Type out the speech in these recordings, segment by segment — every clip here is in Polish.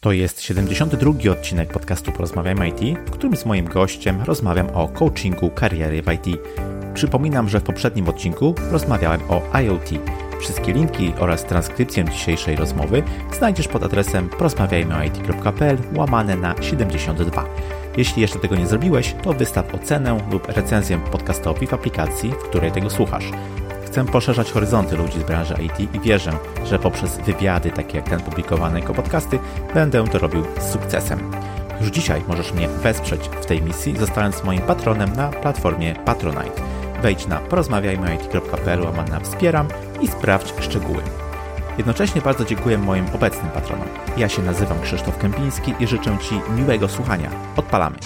To jest 72 odcinek podcastu Porozmawiajmy IT, w którym z moim gościem rozmawiam o coachingu kariery w IT. Przypominam, że w poprzednim odcinku rozmawiałem o IoT. Wszystkie linki oraz transkrypcję dzisiejszej rozmowy znajdziesz pod adresem porozmawiajmyit.pl łamane na 72. Jeśli jeszcze tego nie zrobiłeś, to wystaw ocenę lub recenzję podcastowi w aplikacji, w której tego słuchasz. Chcę poszerzać horyzonty ludzi z branży IT i wierzę, że poprzez wywiady takie jak ten publikowany jako podcasty będę to robił z sukcesem. Już dzisiaj możesz mnie wesprzeć w tej misji, zostając moim patronem na platformie Patronite. Wejdź na porozmawiajmyit.pl łamane na wspieram i sprawdź szczegóły. Jednocześnie bardzo dziękuję moim obecnym patronom. Ja się nazywam Krzysztof Kępiński i życzę Ci miłego słuchania. Odpalamy!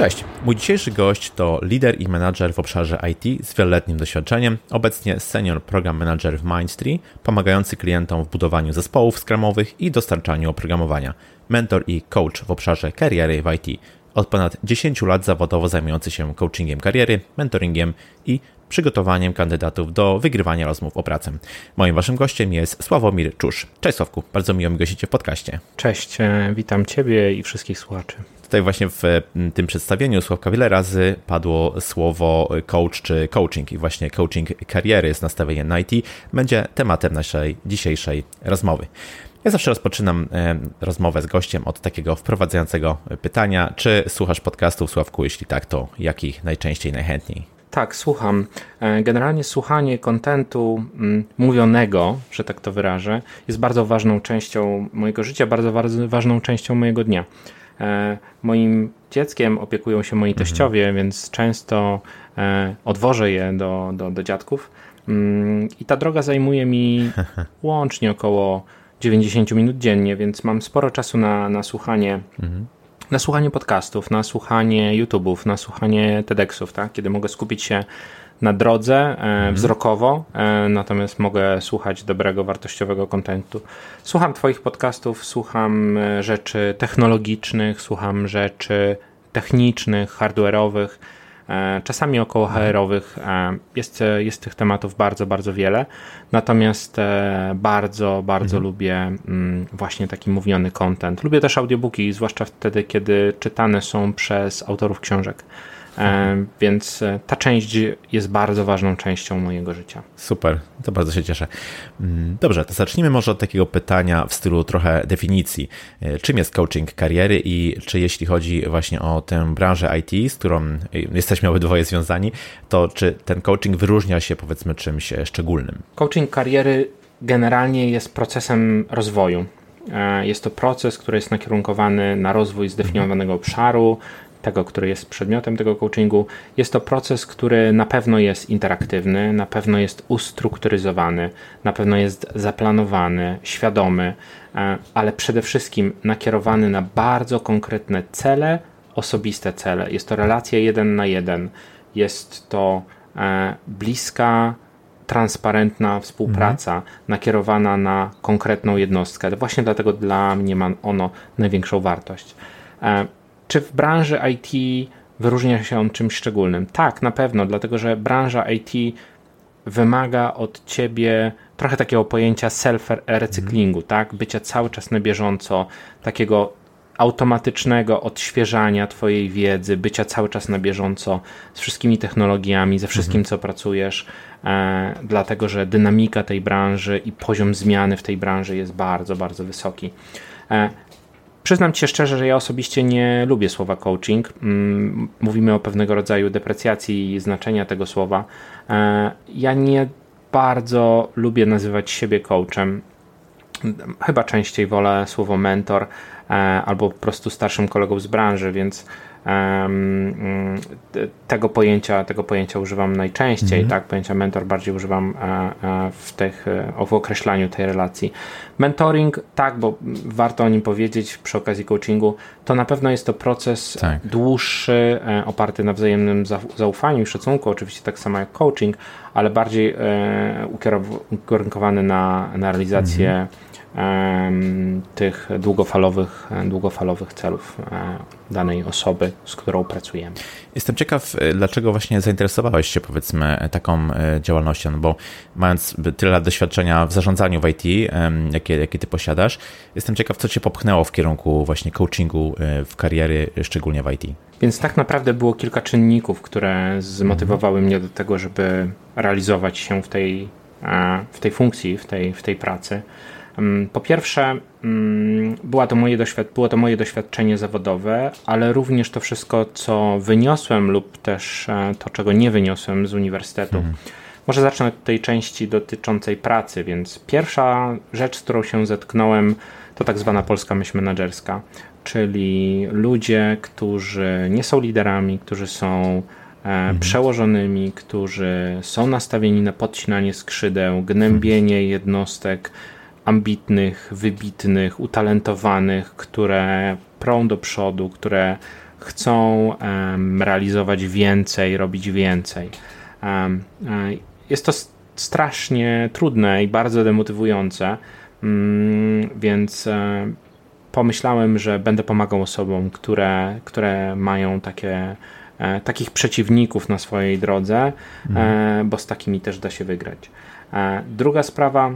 Cześć, mój dzisiejszy gość to lider i menadżer w obszarze IT z wieloletnim doświadczeniem, obecnie senior program manager w Mindtree, pomagający klientom w budowaniu zespołów skramowych i dostarczaniu oprogramowania, mentor i coach w obszarze kariery w IT. Od ponad 10 lat zawodowo zajmujący się coachingiem kariery, mentoringiem i przygotowaniem kandydatów do wygrywania rozmów o pracę. Moim waszym gościem jest Sławomir Czusz. Cześć Sławku, bardzo miło mi gościcie w podcaście. Cześć, e, witam Ciebie i wszystkich słuchaczy. Tutaj właśnie w tym przedstawieniu Sławka wiele razy padło słowo coach czy coaching i właśnie coaching kariery z nastawieniem na IT będzie tematem naszej dzisiejszej rozmowy. Ja zawsze rozpoczynam rozmowę z gościem od takiego wprowadzającego pytania. Czy słuchasz podcastów, Sławku? Jeśli tak, to jakich najczęściej, najchętniej? Tak, słucham. E, generalnie słuchanie kontentu mówionego, że tak to wyrażę, jest bardzo ważną częścią mojego życia, bardzo ważną częścią mojego dnia. E, moim dzieckiem opiekują się moi mhm. teściowie, mhm. więc często e, odwożę je do, do, do dziadków. Mm, I ta droga zajmuje mi łącznie około 90 minut dziennie, więc mam sporo czasu na, na słuchanie. Mhm na słuchanie podcastów, na słuchanie YouTube'ów, na słuchanie TEDxów, tak? kiedy mogę skupić się na drodze e, mhm. wzrokowo, e, natomiast mogę słuchać dobrego, wartościowego kontentu. Słucham Twoich podcastów, słucham e, rzeczy technologicznych, słucham rzeczy technicznych, hardware'owych czasami około HR-owych. E, jest, jest tych tematów bardzo, bardzo wiele. Natomiast bardzo, bardzo mhm. lubię mm, właśnie taki mówiony content. Lubię też audiobooki, zwłaszcza wtedy, kiedy czytane są przez autorów książek. E, więc e, ta część jest bardzo ważną częścią mojego życia. Super, to bardzo się cieszę. Mm, dobrze, to zacznijmy może od takiego pytania w stylu trochę definicji. E, czym jest coaching kariery i czy jeśli chodzi właśnie o tę branżę IT, z którą jesteśmy obydwoje związani, to czy ten coaching wyróżnia się powiedzmy czymś szczególnym? Coaching kariery generalnie jest procesem rozwoju. Jest to proces, który jest nakierunkowany na rozwój zdefiniowanego obszaru, tego, który jest przedmiotem tego coachingu. Jest to proces, który na pewno jest interaktywny, na pewno jest ustrukturyzowany, na pewno jest zaplanowany, świadomy, e, ale przede wszystkim nakierowany na bardzo konkretne cele, osobiste cele. Jest to relacja jeden na jeden, jest to e, bliska, transparentna współpraca mhm. nakierowana na konkretną jednostkę. Właśnie dlatego dla mnie ma ono największą wartość. Czy w branży IT wyróżnia się on czymś szczególnym? Tak, na pewno, dlatego że branża IT wymaga od ciebie trochę takiego pojęcia self-recyklingu, tak? Bycia cały czas na bieżąco, takiego automatycznego odświeżania Twojej wiedzy, bycia cały czas na bieżąco z wszystkimi technologiami, ze wszystkim, mm. co pracujesz, e, dlatego że dynamika tej branży i poziom zmiany w tej branży jest bardzo, bardzo wysoki. E, Przyznam Ci się szczerze, że ja osobiście nie lubię słowa coaching. Mm, mówimy o pewnego rodzaju deprecjacji znaczenia tego słowa. E, ja nie bardzo lubię nazywać siebie coachem. Chyba częściej wolę słowo mentor e, albo po prostu starszym kolegą z branży, więc Mm, tego pojęcia, tego pojęcia używam najczęściej, mhm. tak? Pojęcia mentor bardziej używam e, e, w, tych, e, w określaniu tej relacji. Mentoring, tak, bo warto o nim powiedzieć przy okazji coachingu, to na pewno jest to proces tak. dłuższy, oparty na wzajemnym zaufaniu i szacunku, oczywiście tak samo jak coaching, ale bardziej ukierunkowany na, na realizację mhm tych długofalowych, długofalowych celów danej osoby, z którą pracujemy. Jestem ciekaw, e, dlaczego właśnie zainteresowałeś się powiedzmy taką e, działalnością, no bo mając tyle lat doświadczenia w zarządzaniu w IT, jakie, jakie ty posiadasz, jestem ciekaw, co cię popchnęło w kierunku właśnie coachingu e, w kariery, szczególnie w IT. Więc tak naprawdę było kilka czynników, które zmotywowały mhm. mnie do tego, żeby realizować się w tej, w tej funkcji, w tej, w tej pracy. Mm, po pierwsze, mm, była to moje było to moje doświadczenie zawodowe, ale również to wszystko, co wyniosłem, lub też e, to, czego nie wyniosłem z uniwersytetu. Mhm. Może zacznę od tej części dotyczącej pracy, więc pierwsza rzecz, z którą się zetknąłem, to tak zwana polska myśl menedżerska, czyli ludzie, którzy nie są liderami, którzy są e, mhm. przełożonymi, którzy są nastawieni na podcinanie skrzydeł, gnębienie mhm. jednostek, ambitnych, wybitnych, utalentowanych, które prą do przodu, które chcą um, realizować więcej, robić więcej. Um, jest to strasznie trudne i bardzo demotywujące, um, więc um, pomyślałem, że będę pomagał osobom, które, które mają takie, e, takich przeciwników na swojej drodze, mhm. bo z takimi też da się wygrać. Druga sprawa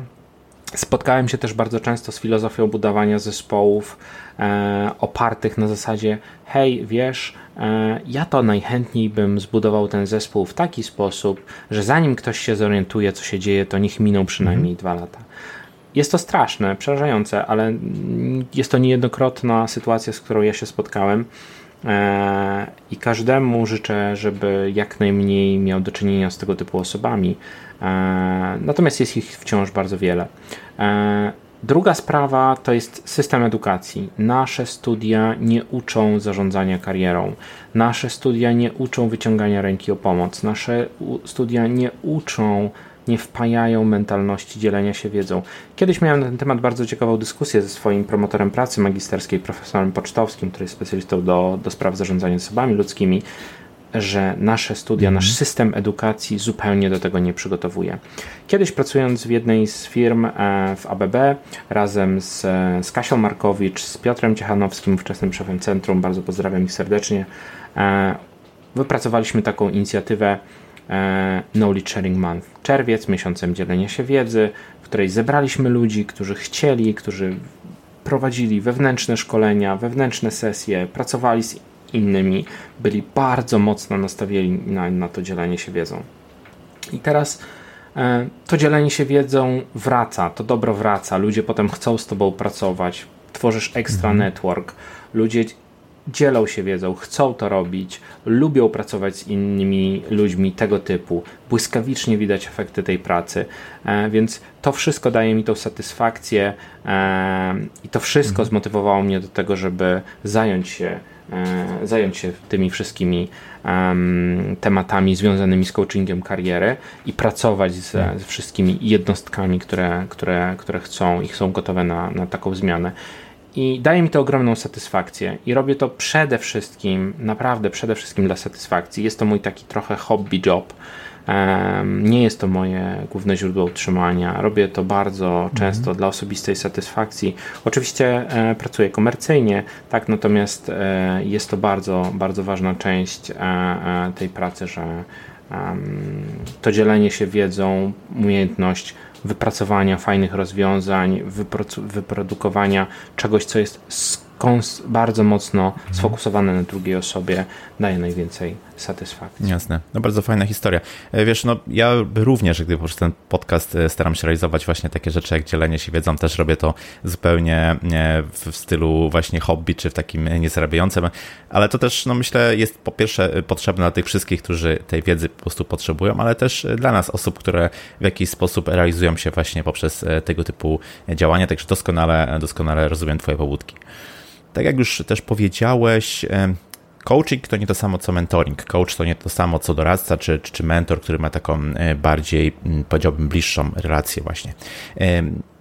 Spotkałem się też bardzo często z filozofią budowania zespołów e, opartych na zasadzie: hej, wiesz, e, ja to najchętniej bym zbudował ten zespół w taki sposób, że zanim ktoś się zorientuje, co się dzieje, to niech miną przynajmniej mhm. dwa lata. Jest to straszne, przerażające, ale jest to niejednokrotna sytuacja, z którą ja się spotkałem. E, I każdemu życzę, żeby jak najmniej miał do czynienia z tego typu osobami. E, natomiast jest ich wciąż bardzo wiele. E, druga sprawa to jest system edukacji. Nasze studia nie uczą zarządzania karierą. Nasze studia nie uczą wyciągania ręki o pomoc. Nasze studia nie uczą nie wpajają mentalności dzielenia się wiedzą. Kiedyś miałem na ten temat bardzo ciekawą dyskusję ze swoim promotorem pracy magisterskiej, profesorem Pocztowskim, który jest specjalistą do, do spraw zarządzania zasobami ludzkimi, że nasze studia, nasz mhm. system edukacji zupełnie do tego nie przygotowuje. Kiedyś pracując w jednej z firm e, w ABB razem z, z Kasią Markowicz, z Piotrem Ciechanowskim, ówczesnym szefem centrum, bardzo pozdrawiam ich serdecznie, e, wypracowaliśmy taką inicjatywę E, Knowledge Sharing Month. Czerwiec, miesiącem dzielenia się wiedzy, w której zebraliśmy ludzi, którzy chcieli, którzy prowadzili wewnętrzne szkolenia, wewnętrzne sesje, pracowali z innymi, byli bardzo mocno nastawieni na, na to dzielenie się wiedzą. I teraz e, to dzielenie się wiedzą wraca, to dobro wraca, ludzie potem chcą z tobą pracować, tworzysz extra mhm. network, ludzie dzielą się wiedzą, chcą to robić, lubią pracować z innymi ludźmi tego typu. Błyskawicznie widać efekty tej pracy, e, więc to wszystko daje mi tą satysfakcję e, i to wszystko mhm. zmotywowało mnie do tego, żeby zająć się, zająć się tymi wszystkimi tematami związanymi z coachingiem kariery i pracować z, mhm. z wszystkimi jednostkami, które, które, które chcą i są gotowe na, na taką zmianę. I daje mi to ogromną satysfakcję. I robię to przede wszystkim, naprawdę przede wszystkim dla satysfakcji. Jest to mój taki trochę hobby job. Nie jest to moje główne źródło utrzymania. Robię to bardzo mhm. często dla osobistej satysfakcji. Oczywiście e, pracuję komercyjnie, tak, natomiast e, jest to bardzo, bardzo ważna część e, tej pracy, że to dzielenie się wiedzą, umiejętność wypracowania fajnych rozwiązań, wyprodukowania czegoś, co jest bardzo mocno mhm. sfokusowane na drugiej osobie, daje najwięcej satysfakcji. Jasne. No bardzo fajna historia. E, wiesz, no ja również, gdy poprzez ten podcast e, staram się realizować właśnie takie rzeczy jak dzielenie się wiedzą, też robię to zupełnie w stylu właśnie hobby, czy w takim niezarabiającym, ale to też, no myślę, jest po pierwsze potrzebne dla tych wszystkich, którzy tej wiedzy po prostu potrzebują, ale też dla nas, osób, które w jakiś sposób realizują się właśnie poprzez e, tego typu działania, także doskonale, doskonale rozumiem Twoje pobudki. Tak jak już też powiedziałeś, coaching to nie to samo co mentoring. Coach to nie to samo co doradca czy, czy mentor, który ma taką e, bardziej, powiedziałbym, bliższą relację właśnie.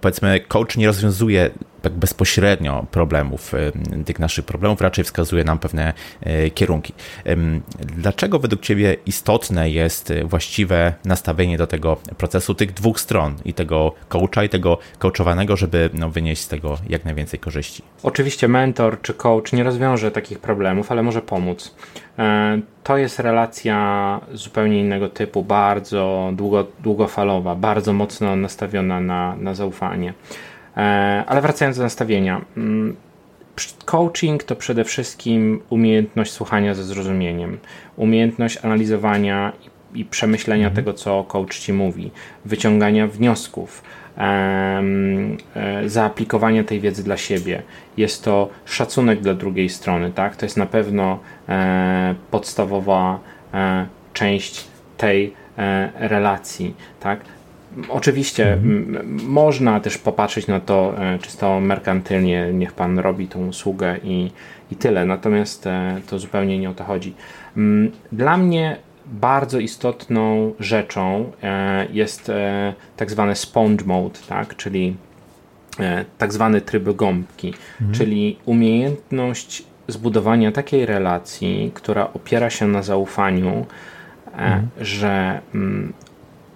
Powiedzmy, coach nie rozwiązuje tak bezpośrednio problemów, tych naszych problemów, raczej wskazuje nam pewne kierunki. Dlaczego według Ciebie istotne jest właściwe nastawienie do tego procesu tych dwóch stron i tego coacha i tego coachowanego, żeby no, wynieść z tego jak najwięcej korzyści? Oczywiście mentor czy coach nie rozwiąże takich problemów, ale może pomóc. E, to jest relacja zupełnie innego typu, bardzo długo, długofalowa, bardzo mocno nastawiona na, na zaufanie. E, ale wracając do nastawienia. Mm, coaching to przede wszystkim umiejętność słuchania ze zrozumieniem, umiejętność analizowania i przemyślenia mhm. tego, co coach ci mówi, wyciągania wniosków, e, zaaplikowania tej wiedzy dla siebie. Jest to szacunek dla drugiej strony, tak? To jest na pewno e, podstawowa część tej relacji, tak? Oczywiście mhm. można też popatrzeć na to e, czysto merkantylnie, niech pan robi tą usługę i, i tyle, natomiast e, to zupełnie nie o to chodzi. Dla mnie bardzo istotną rzeczą e, jest tak zwany sponge mode, tak? czyli tak zwany tryb gąbki, mhm. czyli umiejętność zbudowania takiej relacji, która opiera się na zaufaniu, mhm. że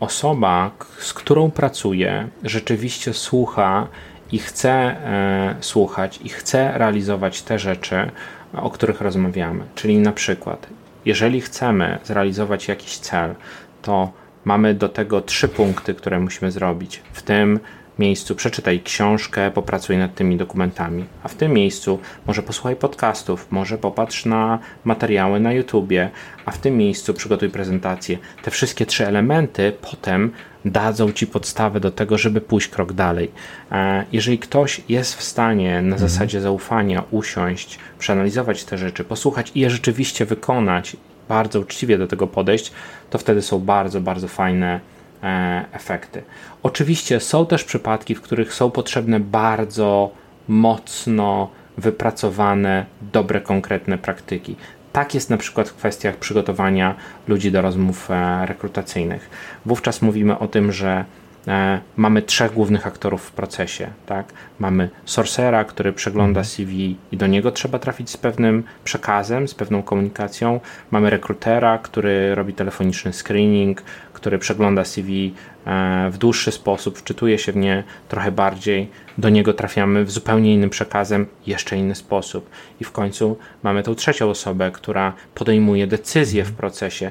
osoba, z którą pracuję, rzeczywiście słucha i chce e, słuchać i chce realizować te rzeczy, o których rozmawiamy. Czyli na przykład, jeżeli chcemy zrealizować jakiś cel, to mamy do tego trzy punkty, które musimy zrobić. W tym miejscu przeczytaj książkę, popracuj nad tymi dokumentami, a w tym miejscu może posłuchaj podcastów, może popatrz na materiały na YouTubie, a w tym miejscu przygotuj prezentację. Te wszystkie trzy elementy potem dadzą Ci podstawę do tego, żeby pójść krok dalej. E, jeżeli ktoś jest w stanie na mhm. zasadzie zaufania usiąść, przeanalizować te rzeczy, posłuchać i je rzeczywiście wykonać, bardzo uczciwie do tego podejść, to wtedy są bardzo, bardzo fajne efekty. Oczywiście są też przypadki, w których są potrzebne bardzo mocno wypracowane, dobre, konkretne praktyki. Tak jest na przykład w kwestiach przygotowania ludzi do rozmów e, rekrutacyjnych. Wówczas mówimy o tym, że e, mamy trzech głównych aktorów w procesie. Tak? Mamy sorcera, który przegląda mhm. CV i do niego trzeba trafić z pewnym przekazem, z pewną komunikacją. Mamy rekrutera, który robi telefoniczny screening, który przegląda CV e, w dłuższy sposób, wczytuje się w nie trochę bardziej, do niego trafiamy w zupełnie innym przekazem, jeszcze inny sposób. I w końcu mamy tą trzecią osobę, która podejmuje decyzje w procesie,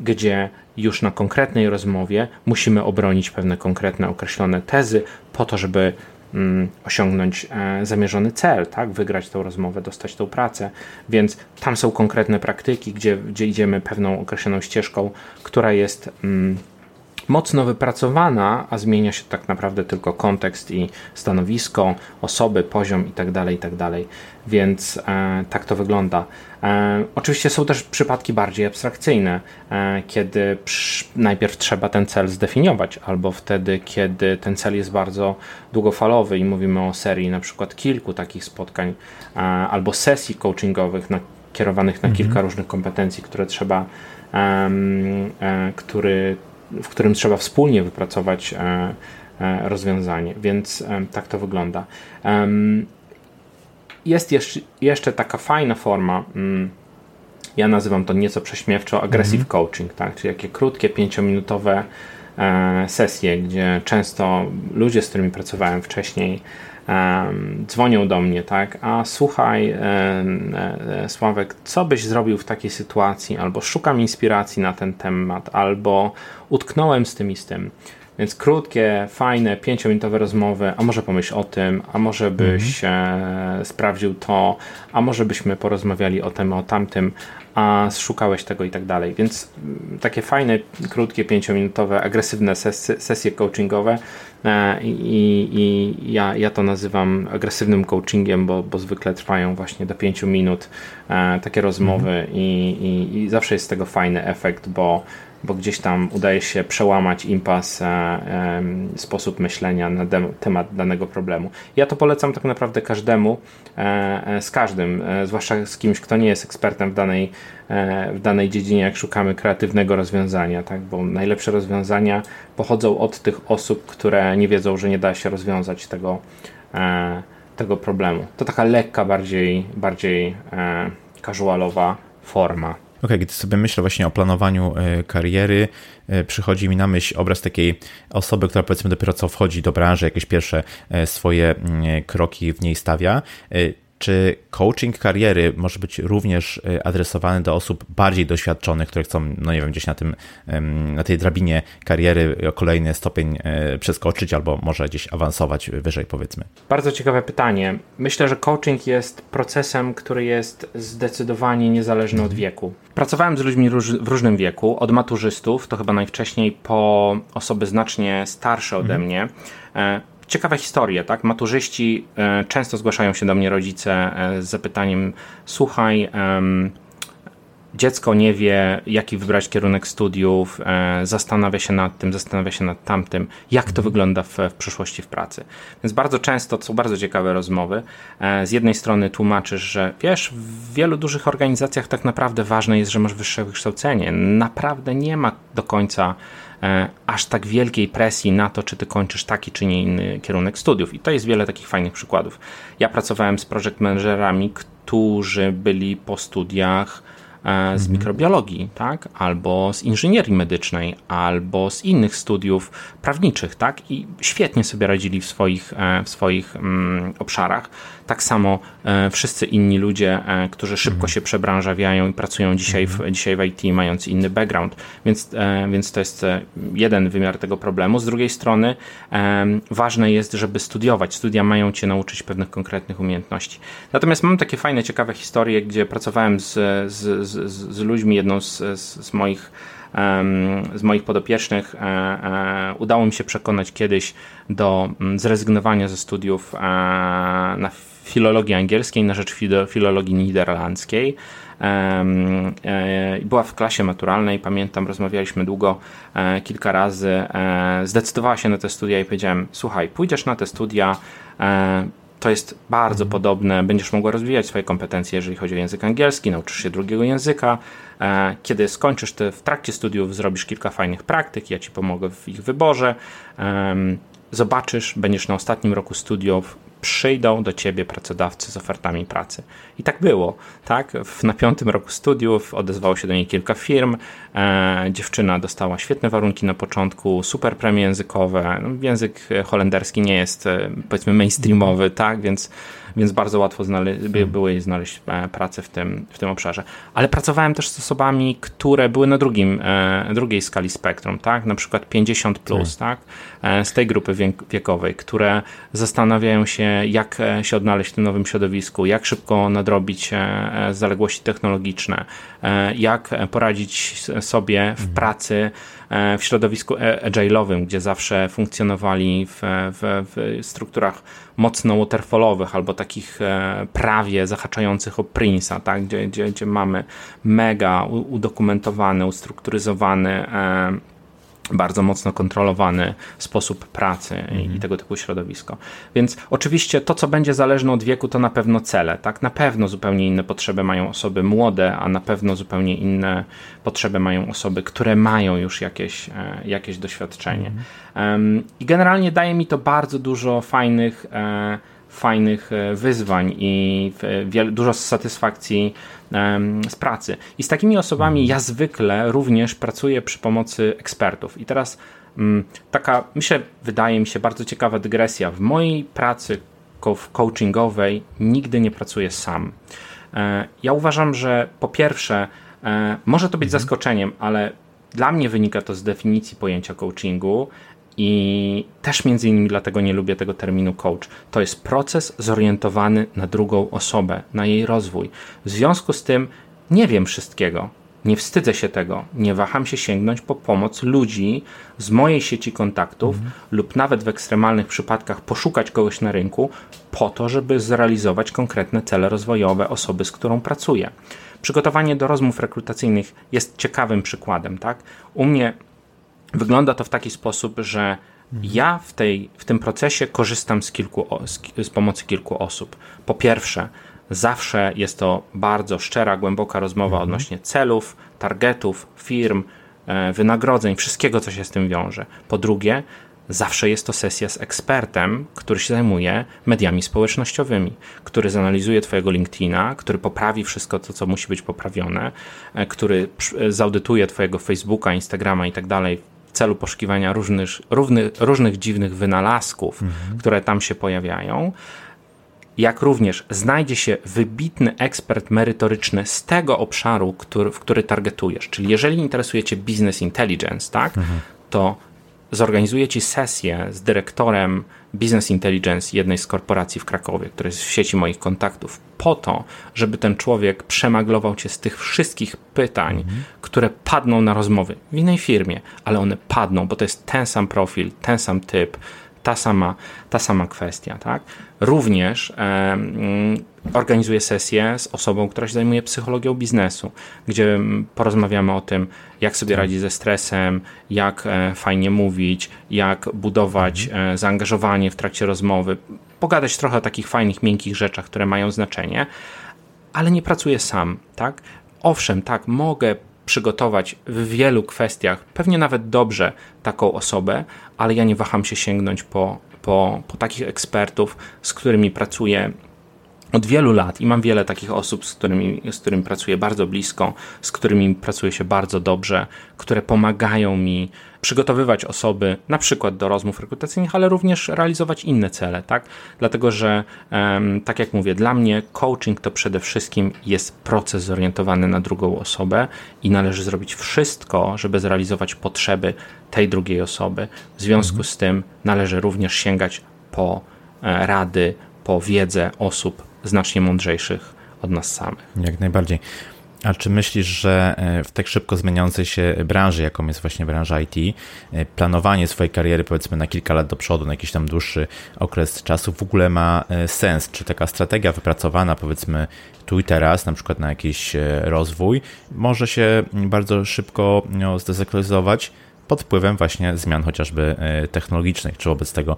gdzie już na konkretnej rozmowie musimy obronić pewne konkretne, określone tezy po to, żeby mm, osiągnąć e, zamierzony cel, tak? wygrać tą rozmowę, dostać tą pracę. Więc tam są konkretne praktyki, gdzie, gdzie idziemy pewną określoną ścieżką, która jest mm, mocno wypracowana, a zmienia się tak naprawdę tylko kontekst i stanowisko, osoby, poziom itd. Tak itd. Tak Więc e, tak to wygląda. E, oczywiście są też przypadki bardziej abstrakcyjne, e, kiedy przy, najpierw trzeba ten cel zdefiniować, albo wtedy, kiedy ten cel jest bardzo długofalowy i mówimy o serii na przykład kilku takich spotkań, e, albo sesji coachingowych na, kierowanych na mhm. kilka różnych kompetencji, które trzeba, który, w którym trzeba wspólnie wypracować rozwiązanie, więc tak to wygląda. Jest jeszcze taka fajna forma, mm, ja nazywam to nieco prześmiewczo aggressive mhm. coaching, tak? czyli takie krótkie, pięciominutowe e, sesje, gdzie często ludzie, z którymi pracowałem wcześniej, dzwonią do mnie, tak, a słuchaj, Sławek, co byś zrobił w takiej sytuacji, albo szukam inspiracji na ten temat, albo utknąłem z tym i z tym. Więc krótkie, fajne, pięciominutowe rozmowy, a może pomyśl o tym, a może byś mhm. sprawdził to, a może byśmy porozmawiali o tym, o tamtym, a szukałeś tego i tak dalej. Więc mm, takie fajne, krótkie, pięciominutowe, agresywne sesje, sesje coachingowe e, i, i ja, ja to nazywam agresywnym coachingiem, bo, bo zwykle trwają właśnie do pięciu minut e, takie rozmowy mhm. i, i, i zawsze jest z tego fajny efekt, bo bo gdzieś tam udaje się przełamać impas, e, sposób myślenia na temat danego problemu. Ja to polecam tak naprawdę każdemu, e, z każdym, zwłaszcza z kimś, kto nie jest ekspertem w danej, w danej dziedzinie, jak szukamy kreatywnego rozwiązania, tak? bo najlepsze rozwiązania pochodzą od tych osób, które nie wiedzą, że nie da się rozwiązać tego, tego problemu. To taka lekka, bardziej, bardziej casualowa forma. Okay, gdy sobie myślę właśnie o planowaniu e, kariery, e, przychodzi mi na myśl obraz takiej osoby, która powiedzmy dopiero co wchodzi do branży, jakieś pierwsze e, swoje mm, kroki w niej stawia. Czy coaching kariery może być również y, adresowany do osób bardziej doświadczonych, które chcą, no nie wiem, gdzieś na, tym, na tej drabinie kariery o kolejny stopień y, przeskoczyć albo może gdzieś awansować wyżej, powiedzmy? Bardzo ciekawe pytanie. Myślę, że coaching jest procesem, który jest zdecydowanie niezależny od wieku. Pracowałem z ludźmi w różnym wieku, od maturzystów, to chyba najwcześniej, po osoby znacznie starsze ode mhm. mnie. Ciekawe historie, tak? Maturzyści e, często zgłaszają się do mnie rodzice e, z zapytaniem: Słuchaj, dziecko nie wie, jaki wybrać kierunek studiów, e, zastanawia się nad tym, zastanawia się nad tamtym, jak to mhm. wygląda w, w przyszłości w pracy. Więc bardzo często to są bardzo ciekawe rozmowy. Z jednej strony tłumaczysz, że wiesz, w wielu dużych organizacjach tak naprawdę ważne jest, że masz wyższe wykształcenie. Naprawdę nie ma do końca aż tak wielkiej presji na to, czy ty kończysz taki czy nie inny kierunek studiów. I to jest wiele takich fajnych przykładów. Ja pracowałem z project managerami, którzy byli po studiach e, z mhm. mikrobiologii, tak? albo z inżynierii medycznej, albo z innych studiów prawniczych, tak? I świetnie sobie radzili w swoich, e, w swoich mm, obszarach. Tak samo e, wszyscy inni ludzie, e, którzy szybko mhm. się przebranżawiają i pracują dzisiaj w, mhm. dzisiaj w IT, mając inny background. Więc, e, więc to jest jeden wymiar tego problemu. Z drugiej strony ważne jest, żeby studiować. Studia mają cię nauczyć pewnych konkretnych umiejętności. Natomiast mam takie fajne, ciekawe historie, gdzie pracowałem z, z, z, z ludźmi, jedną z, z moich z moich podopiecznych udało mi się przekonać kiedyś do mm, zrezygnowania ze studiów na filologii angielskiej na rzecz filologii niderlandzkiej. Była w klasie maturalnej, pamiętam, rozmawialiśmy długo, kilka razy. Zdecydowała się na te studia i powiedziałem: Słuchaj, pójdziesz na te studia, to jest bardzo mhm. podobne. Będziesz mogła rozwijać swoje kompetencje, jeżeli chodzi o język angielski, nauczysz się drugiego języka. E, kiedy skończysz te w trakcie studiów, zrobisz kilka fajnych praktyk, ja ci pomogę w ich wyborze. Zobaczysz, będziesz na ostatnim roku studiów, przyjdą do ciebie pracodawcy z ofertami pracy. I tak było. Tak? Na piątym roku studiów odezwało się do niej kilka firm. E, dziewczyna dostała świetne warunki na początku, super premie językowe. No, język holenderski nie jest e, powiedzmy mainstreamowy, tak? więc więc bardzo łatwo hmm. było jej znaleźć e, pracę w tym, w tym obszarze. Ale pracowałem też z osobami, które były na drugim, e, drugiej skali spektrum, tak? na przykład 50 plus, tak? tak? z tej grupy wiekowej, które zastanawiają się, jak się odnaleźć w tym nowym środowisku, jak szybko nadrobić zaległości technologiczne, jak poradzić sobie w hmm. pracy w środowisku agile'owym, gdzie zawsze funkcjonowali w, w, w strukturach mocno waterfallowych albo takich e, prawie zahaczających o Prince'a, tak? gdzie, gdzie, gdzie mamy mega udokumentowany, ustrukturyzowany e, bardzo mocno kontrolowany sposób pracy i mhm. tego typu środowisko. Więc oczywiście to, co będzie zależne od wieku, to na pewno cele. Tak? Na pewno zupełnie inne potrzeby mają osoby młode, a na pewno zupełnie inne potrzeby mają osoby, które mają już jakieś, e, jakieś doświadczenie. Mhm. I generalnie daje mi to bardzo dużo fajnych e, fajnych e, wyzwań i dużo satysfakcji z pracy. I z takimi osobami ja zwykle również pracuję przy pomocy ekspertów. I teraz mm, taka, myślę, wydaje mi się bardzo ciekawa dygresja. W mojej pracy coachingowej nigdy nie pracuję sam. E, ja uważam, że po pierwsze, e, może to być mhm. zaskoczeniem, ale dla mnie wynika to z definicji pojęcia coachingu, i też między innymi dlatego nie lubię tego terminu coach. To jest proces zorientowany na drugą osobę, na jej rozwój. W związku z tym nie wiem wszystkiego. Nie wstydzę się tego. Nie waham się sięgnąć po pomoc ludzi z mojej sieci kontaktów mhm. lub nawet w ekstremalnych przypadkach poszukać kogoś na rynku po to, żeby zrealizować konkretne cele rozwojowe osoby, z którą pracuję. Przygotowanie do rozmów rekrutacyjnych jest ciekawym przykładem. Tak? U mnie wygląda to w taki sposób, że mhm. ja w, tej, w tym procesie korzystam z, kilku, z, z pomocy kilku osób. Po pierwsze, Zawsze jest to bardzo szczera, głęboka rozmowa mhm. odnośnie celów, targetów, firm, e, wynagrodzeń, wszystkiego, co się z tym wiąże. Po drugie, zawsze jest to sesja z ekspertem, który się zajmuje mediami społecznościowymi, który zanalizuje Twojego LinkedIna, który poprawi wszystko to, co musi być poprawione, e, który zaudytuje Twojego Facebooka, Instagrama i tak dalej celu poszukiwania różnych, różnych, różnych dziwnych wynalazków, mhm. które tam się pojawiają jak również znajdzie się wybitny ekspert merytoryczny z tego obszaru, który, w który targetujesz. Czyli jeżeli interesuje Cię business intelligence, tak, mhm. to zorganizuję Ci sesję z dyrektorem business intelligence jednej z korporacji w Krakowie, która jest w sieci moich kontaktów, po to, żeby ten człowiek przemaglował Cię z tych wszystkich pytań, które padną na rozmowy w innej firmie, ale one padną, bo to jest ten sam profil, ten sam typ, ta sama, ta sama kwestia. Tak? Również e, organizuję sesję z osobą, która się zajmuje psychologią biznesu, gdzie porozmawiamy o tym, jak sobie tak. radzić ze stresem, jak e, fajnie mówić, jak budować mhm. e, zaangażowanie w trakcie rozmowy, pogadać trochę o takich fajnych, miękkich rzeczach, które mają znaczenie, ale nie pracuję sam. Tak? Owszem, tak, mogę przygotować w wielu kwestiach, pewnie nawet dobrze, taką osobę, ale ja nie waham się sięgnąć po, po, po takich ekspertów, z którymi pracuję od wielu lat i mam wiele takich osób, z którymi, z którymi pracuję bardzo blisko, z którymi pracuję się bardzo dobrze, które pomagają mi przygotowywać osoby na przykład do rozmów rekrutacyjnych, ale również realizować inne cele, tak? Dlatego, że tak jak mówię, dla mnie coaching to przede wszystkim jest proces zorientowany na drugą osobę i należy zrobić wszystko, żeby zrealizować potrzeby tej drugiej osoby. W związku mhm. z tym należy również sięgać po e, rady, po wiedzę osób znacznie mądrzejszych od nas samych. Jak najbardziej. A czy myślisz, że e, w tak szybko zmieniającej się branży, jaką jest właśnie branża IT, e, planowanie swojej kariery powiedzmy na kilka lat do przodu, na jakiś tam dłuższy okres czasu w ogóle ma e, sens? Czy taka strategia wypracowana powiedzmy tu i teraz, na przykład na jakiś rozwój, może się bardzo szybko no, zdezaktualizować pod wpływem właśnie zmian chociażby technologicznych? Czy wobec tego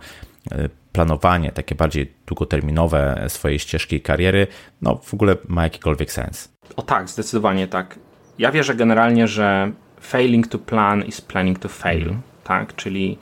planowanie takie bardziej długoterminowe swojej ścieżki kariery, no w ogóle ma jakikolwiek sens? O tak, zdecydowanie tak. Ja wierzę generalnie, że failing to plan is planning to fail, mm. tak? Czyli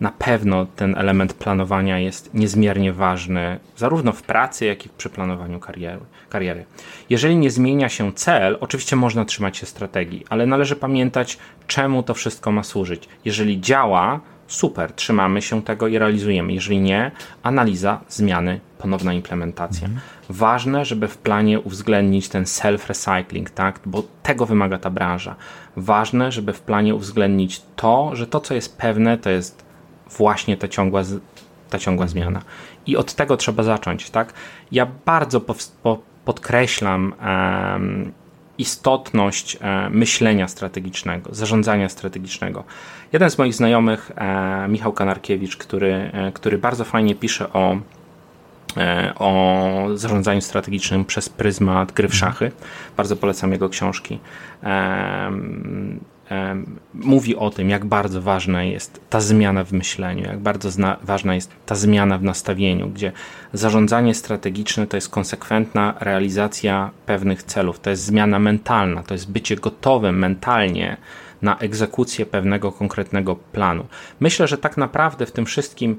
na pewno ten element planowania jest niezmiernie ważny, zarówno w pracy, jak i przy planowaniu kariery. kariery. Jeżeli nie zmienia się cel, oczywiście można trzymać się strategii, ale należy pamiętać, czemu to wszystko ma służyć. Jeżeli działa, super, trzymamy się tego i realizujemy. Jeżeli nie, analiza, zmiany, ponowna implementacja. Mhm. Ważne, żeby w planie uwzględnić ten self-recycling, tak? bo tego wymaga ta branża. Ważne, żeby w planie uwzględnić to, że to, co jest pewne, to jest właśnie ta ciągła, ta ciągła zmiana. I od tego trzeba zacząć. Tak? Ja bardzo po, po, podkreślam um, istotność e, myślenia strategicznego, zarządzania strategicznego. Jeden z moich znajomych, e, Michał Kanarkiewicz, który, e, który bardzo fajnie pisze o o zarządzaniu strategicznym przez pryzmat gry w szachy. Bardzo polecam jego książki. Mówi o tym, jak bardzo ważna jest ta zmiana w myśleniu, jak bardzo ważna jest ta zmiana w nastawieniu, gdzie zarządzanie strategiczne to jest konsekwentna realizacja pewnych celów, to jest zmiana mentalna, to jest bycie gotowym mentalnie na egzekucję pewnego konkretnego planu. Myślę, że tak naprawdę w tym wszystkim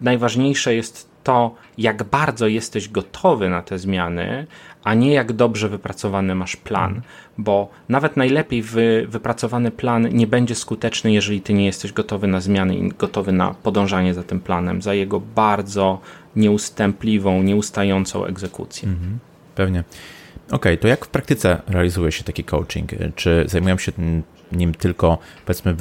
najważniejsze jest to, jak bardzo jesteś gotowy na te zmiany, a nie jak dobrze wypracowany masz plan, bo nawet najlepiej wy, wypracowany plan nie będzie skuteczny, jeżeli ty nie jesteś gotowy na zmiany i gotowy na podążanie za tym planem, za jego bardzo nieustępliwą, nieustającą egzekucję. Mhm, pewnie. okay, to jak w praktyce realizuje się taki coaching? Czy zajmują się nim tylko powiedzmy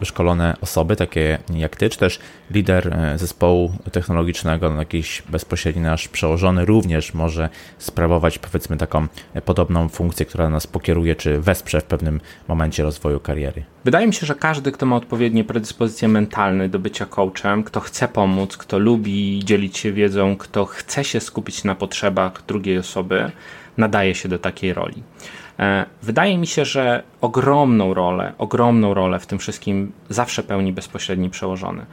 wyszkolone osoby, takie jak ty, czy też lider e, zespołu technologicznego, no jakiś bezpośredni nasz przełożony również może sprawować powiedzmy taką podobną funkcję, która nas pokieruje, czy wesprze w pewnym momencie rozwoju kariery. Wydaje mi się, że każdy, kto ma odpowiednie predyspozycje mentalne do bycia coachem, kto chce pomóc, kto lubi dzielić się wiedzą, kto chce się skupić na potrzebach drugiej osoby, nadaje się do takiej roli. E, wydaje mi się, że ogromną rolę, ogromną rolę w tym wszystkim zawsze pełni bezpośredni przełożony.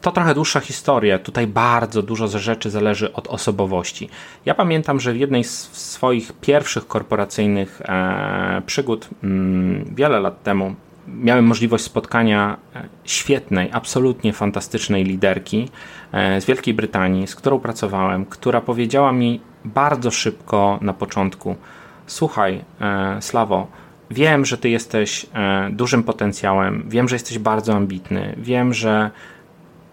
To trochę dłuższa historia. Tutaj bardzo dużo ze rzeczy zależy od osobowości. Ja pamiętam, że w jednej z swoich pierwszych korporacyjnych e, przygód mm, wiele lat temu miałem możliwość spotkania e, świetnej, absolutnie fantastycznej liderki z Wielkiej Brytanii, z którą pracowałem, która powiedziała mi bardzo szybko na początku: Słuchaj, e, Slawo, wiem, że ty jesteś e, dużym potencjałem, wiem, że jesteś bardzo ambitny, wiem, że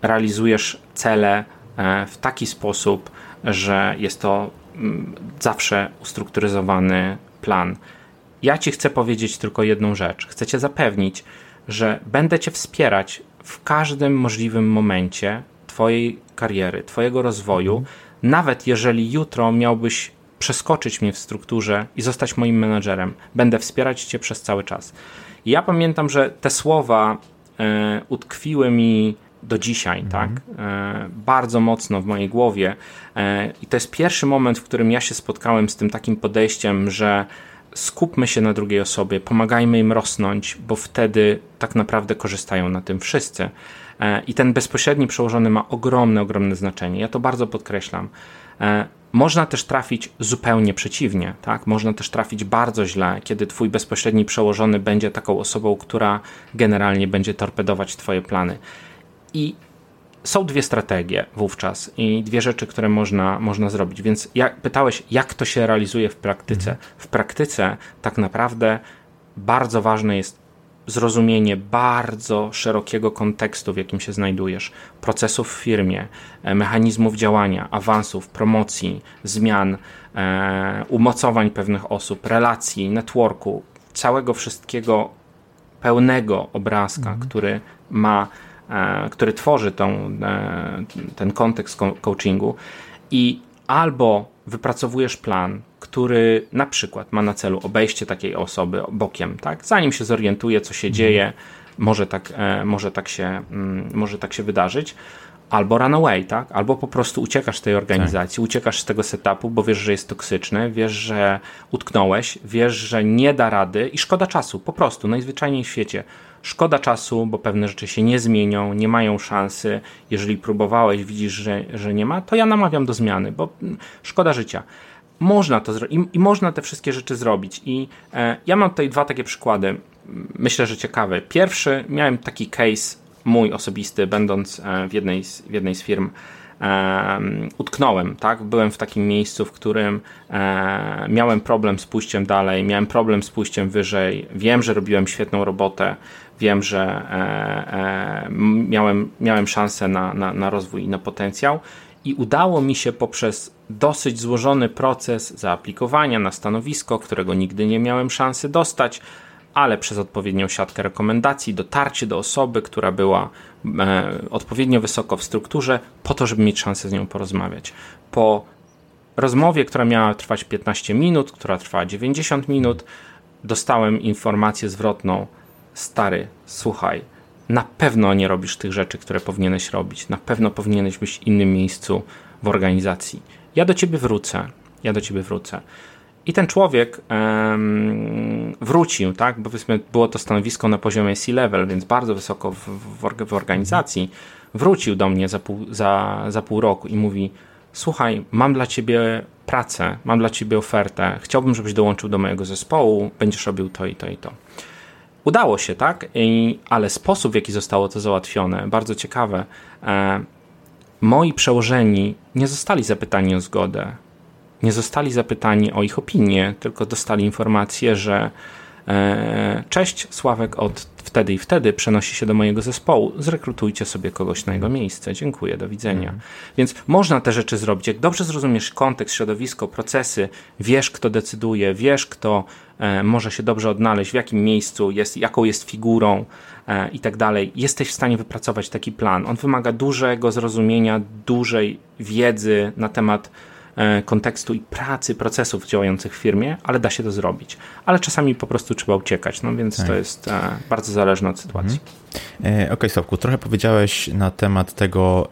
realizujesz cele e, w taki sposób, że jest to mm, zawsze ustrukturyzowany plan. Ja ci chcę powiedzieć tylko jedną rzecz. Chcę cię zapewnić, że będę cię wspierać w każdym możliwym momencie Twojej kariery, Twojego rozwoju, mhm. nawet jeżeli jutro miałbyś przeskoczyć mnie w strukturze i zostać moim menadżerem. Będę wspierać Cię przez cały czas. I ja pamiętam, że te słowa e, utkwiły mi do dzisiaj, mm tak? E, bardzo mocno w mojej głowie. E, I to jest pierwszy moment, w którym ja się spotkałem z tym takim podejściem, że skupmy się na drugiej osobie, pomagajmy im rosnąć, bo wtedy tak naprawdę korzystają na tym wszyscy. E, I ten bezpośredni przełożony ma ogromne, ogromne znaczenie. Ja to bardzo podkreślam. Można też trafić zupełnie przeciwnie, tak? Można też trafić bardzo źle, kiedy twój bezpośredni przełożony będzie taką osobą, która generalnie będzie torpedować twoje plany. I są dwie strategie wówczas i dwie rzeczy, które można, można zrobić. Więc jak, pytałeś, jak to się realizuje w praktyce? Mhm. W praktyce tak naprawdę bardzo ważne jest zrozumienie bardzo szerokiego kontekstu, w jakim się znajdujesz, procesów w firmie, e, mechanizmów działania, awansów, promocji, zmian, e, umocowań pewnych osób, relacji, networku, całego wszystkiego pełnego obrazka, mhm. który ma, e, który tworzy tą, ten kontekst coachingu i albo wypracowujesz plan, który na przykład ma na celu obejście takiej osoby bokiem, tak? Zanim się zorientuje, co się dzieje, może tak, e, może tak, się, mm, może tak się wydarzyć. Albo run away, tak? Albo po prostu uciekasz z tej organizacji, tak. uciekasz z tego setupu, bo wiesz, że jest toksyczny, wiesz, że utknąłeś, wiesz, że nie da rady i szkoda czasu, po prostu, najzwyczajniej w świecie. Szkoda czasu, bo pewne rzeczy się nie zmienią, nie mają szansy. Jeżeli próbowałeś, widzisz, że, że nie ma, to ja namawiam do zmiany, bo mm, szkoda życia można to zrobić i, i, można te wszystkie rzeczy zrobić. I e, ja mam tutaj dwa takie przykłady, myślę, że ciekawe. Pierwszy, miałem taki case mój osobisty, będąc e, w jednej z, w jednej z firm. E, utknąłem, tak? Byłem w takim miejscu, w którym e, miałem problem z pójściem dalej, miałem problem z pójściem wyżej. Wiem, że robiłem świetną robotę, wiem, że e, e, miałem, miałem szansę na, na, na rozwój i na potencjał i udało mi się poprzez dosyć złożony proces zaaplikowania na stanowisko, którego nigdy nie miałem szansy dostać, ale przez odpowiednią siatkę rekomendacji, dotarcie do osoby, która była e, odpowiednio wysoko w strukturze, po to, żeby mieć szansę z nią porozmawiać. Po rozmowie, która miała trwać 15 minut, która trwała 90 minut, dostałem informację zwrotną: Stary, słuchaj, na pewno nie robisz tych rzeczy, które powinieneś robić. Na pewno powinieneś być w innym miejscu w organizacji. Ja do ciebie wrócę. Ja do ciebie wrócę. I ten człowiek um, wrócił, tak? Bo było to stanowisko na poziomie C-level, więc bardzo wysoko w, w, w, organizacji. Wrócił do mnie za pół, za, za pół roku i mówi: Słuchaj, mam dla ciebie pracę, mam dla ciebie ofertę. Chciałbym, żebyś dołączył do mojego zespołu, będziesz robił to i to i to. Udało się, tak? I, ale sposób, w jaki zostało to załatwione, bardzo ciekawe. E, moi przełożeni nie zostali zapytani o zgodę, nie zostali zapytani o ich opinię, tylko dostali informację, że e, cześć, Sławek od wtedy i wtedy przenosi się do mojego zespołu, zrekrutujcie sobie kogoś na jego miejsce, dziękuję, do widzenia. Mhm. Więc można te rzeczy zrobić. Jak dobrze zrozumiesz kontekst, środowisko, procesy, wiesz, kto decyduje, wiesz, kto e, może się dobrze odnaleźć, w jakim miejscu jest, jaką jest figurą e, i tak dalej, jesteś w stanie wypracować taki plan. On wymaga dużego zrozumienia, dużej wiedzy na temat kontekstu i pracy procesów działających w firmie, ale da się to zrobić. Ale czasami po prostu trzeba uciekać, no więc tak. to jest e, bardzo zależne od sytuacji. Mhm. E, okej, okay, Sławku, trochę powiedziałeś na temat tego,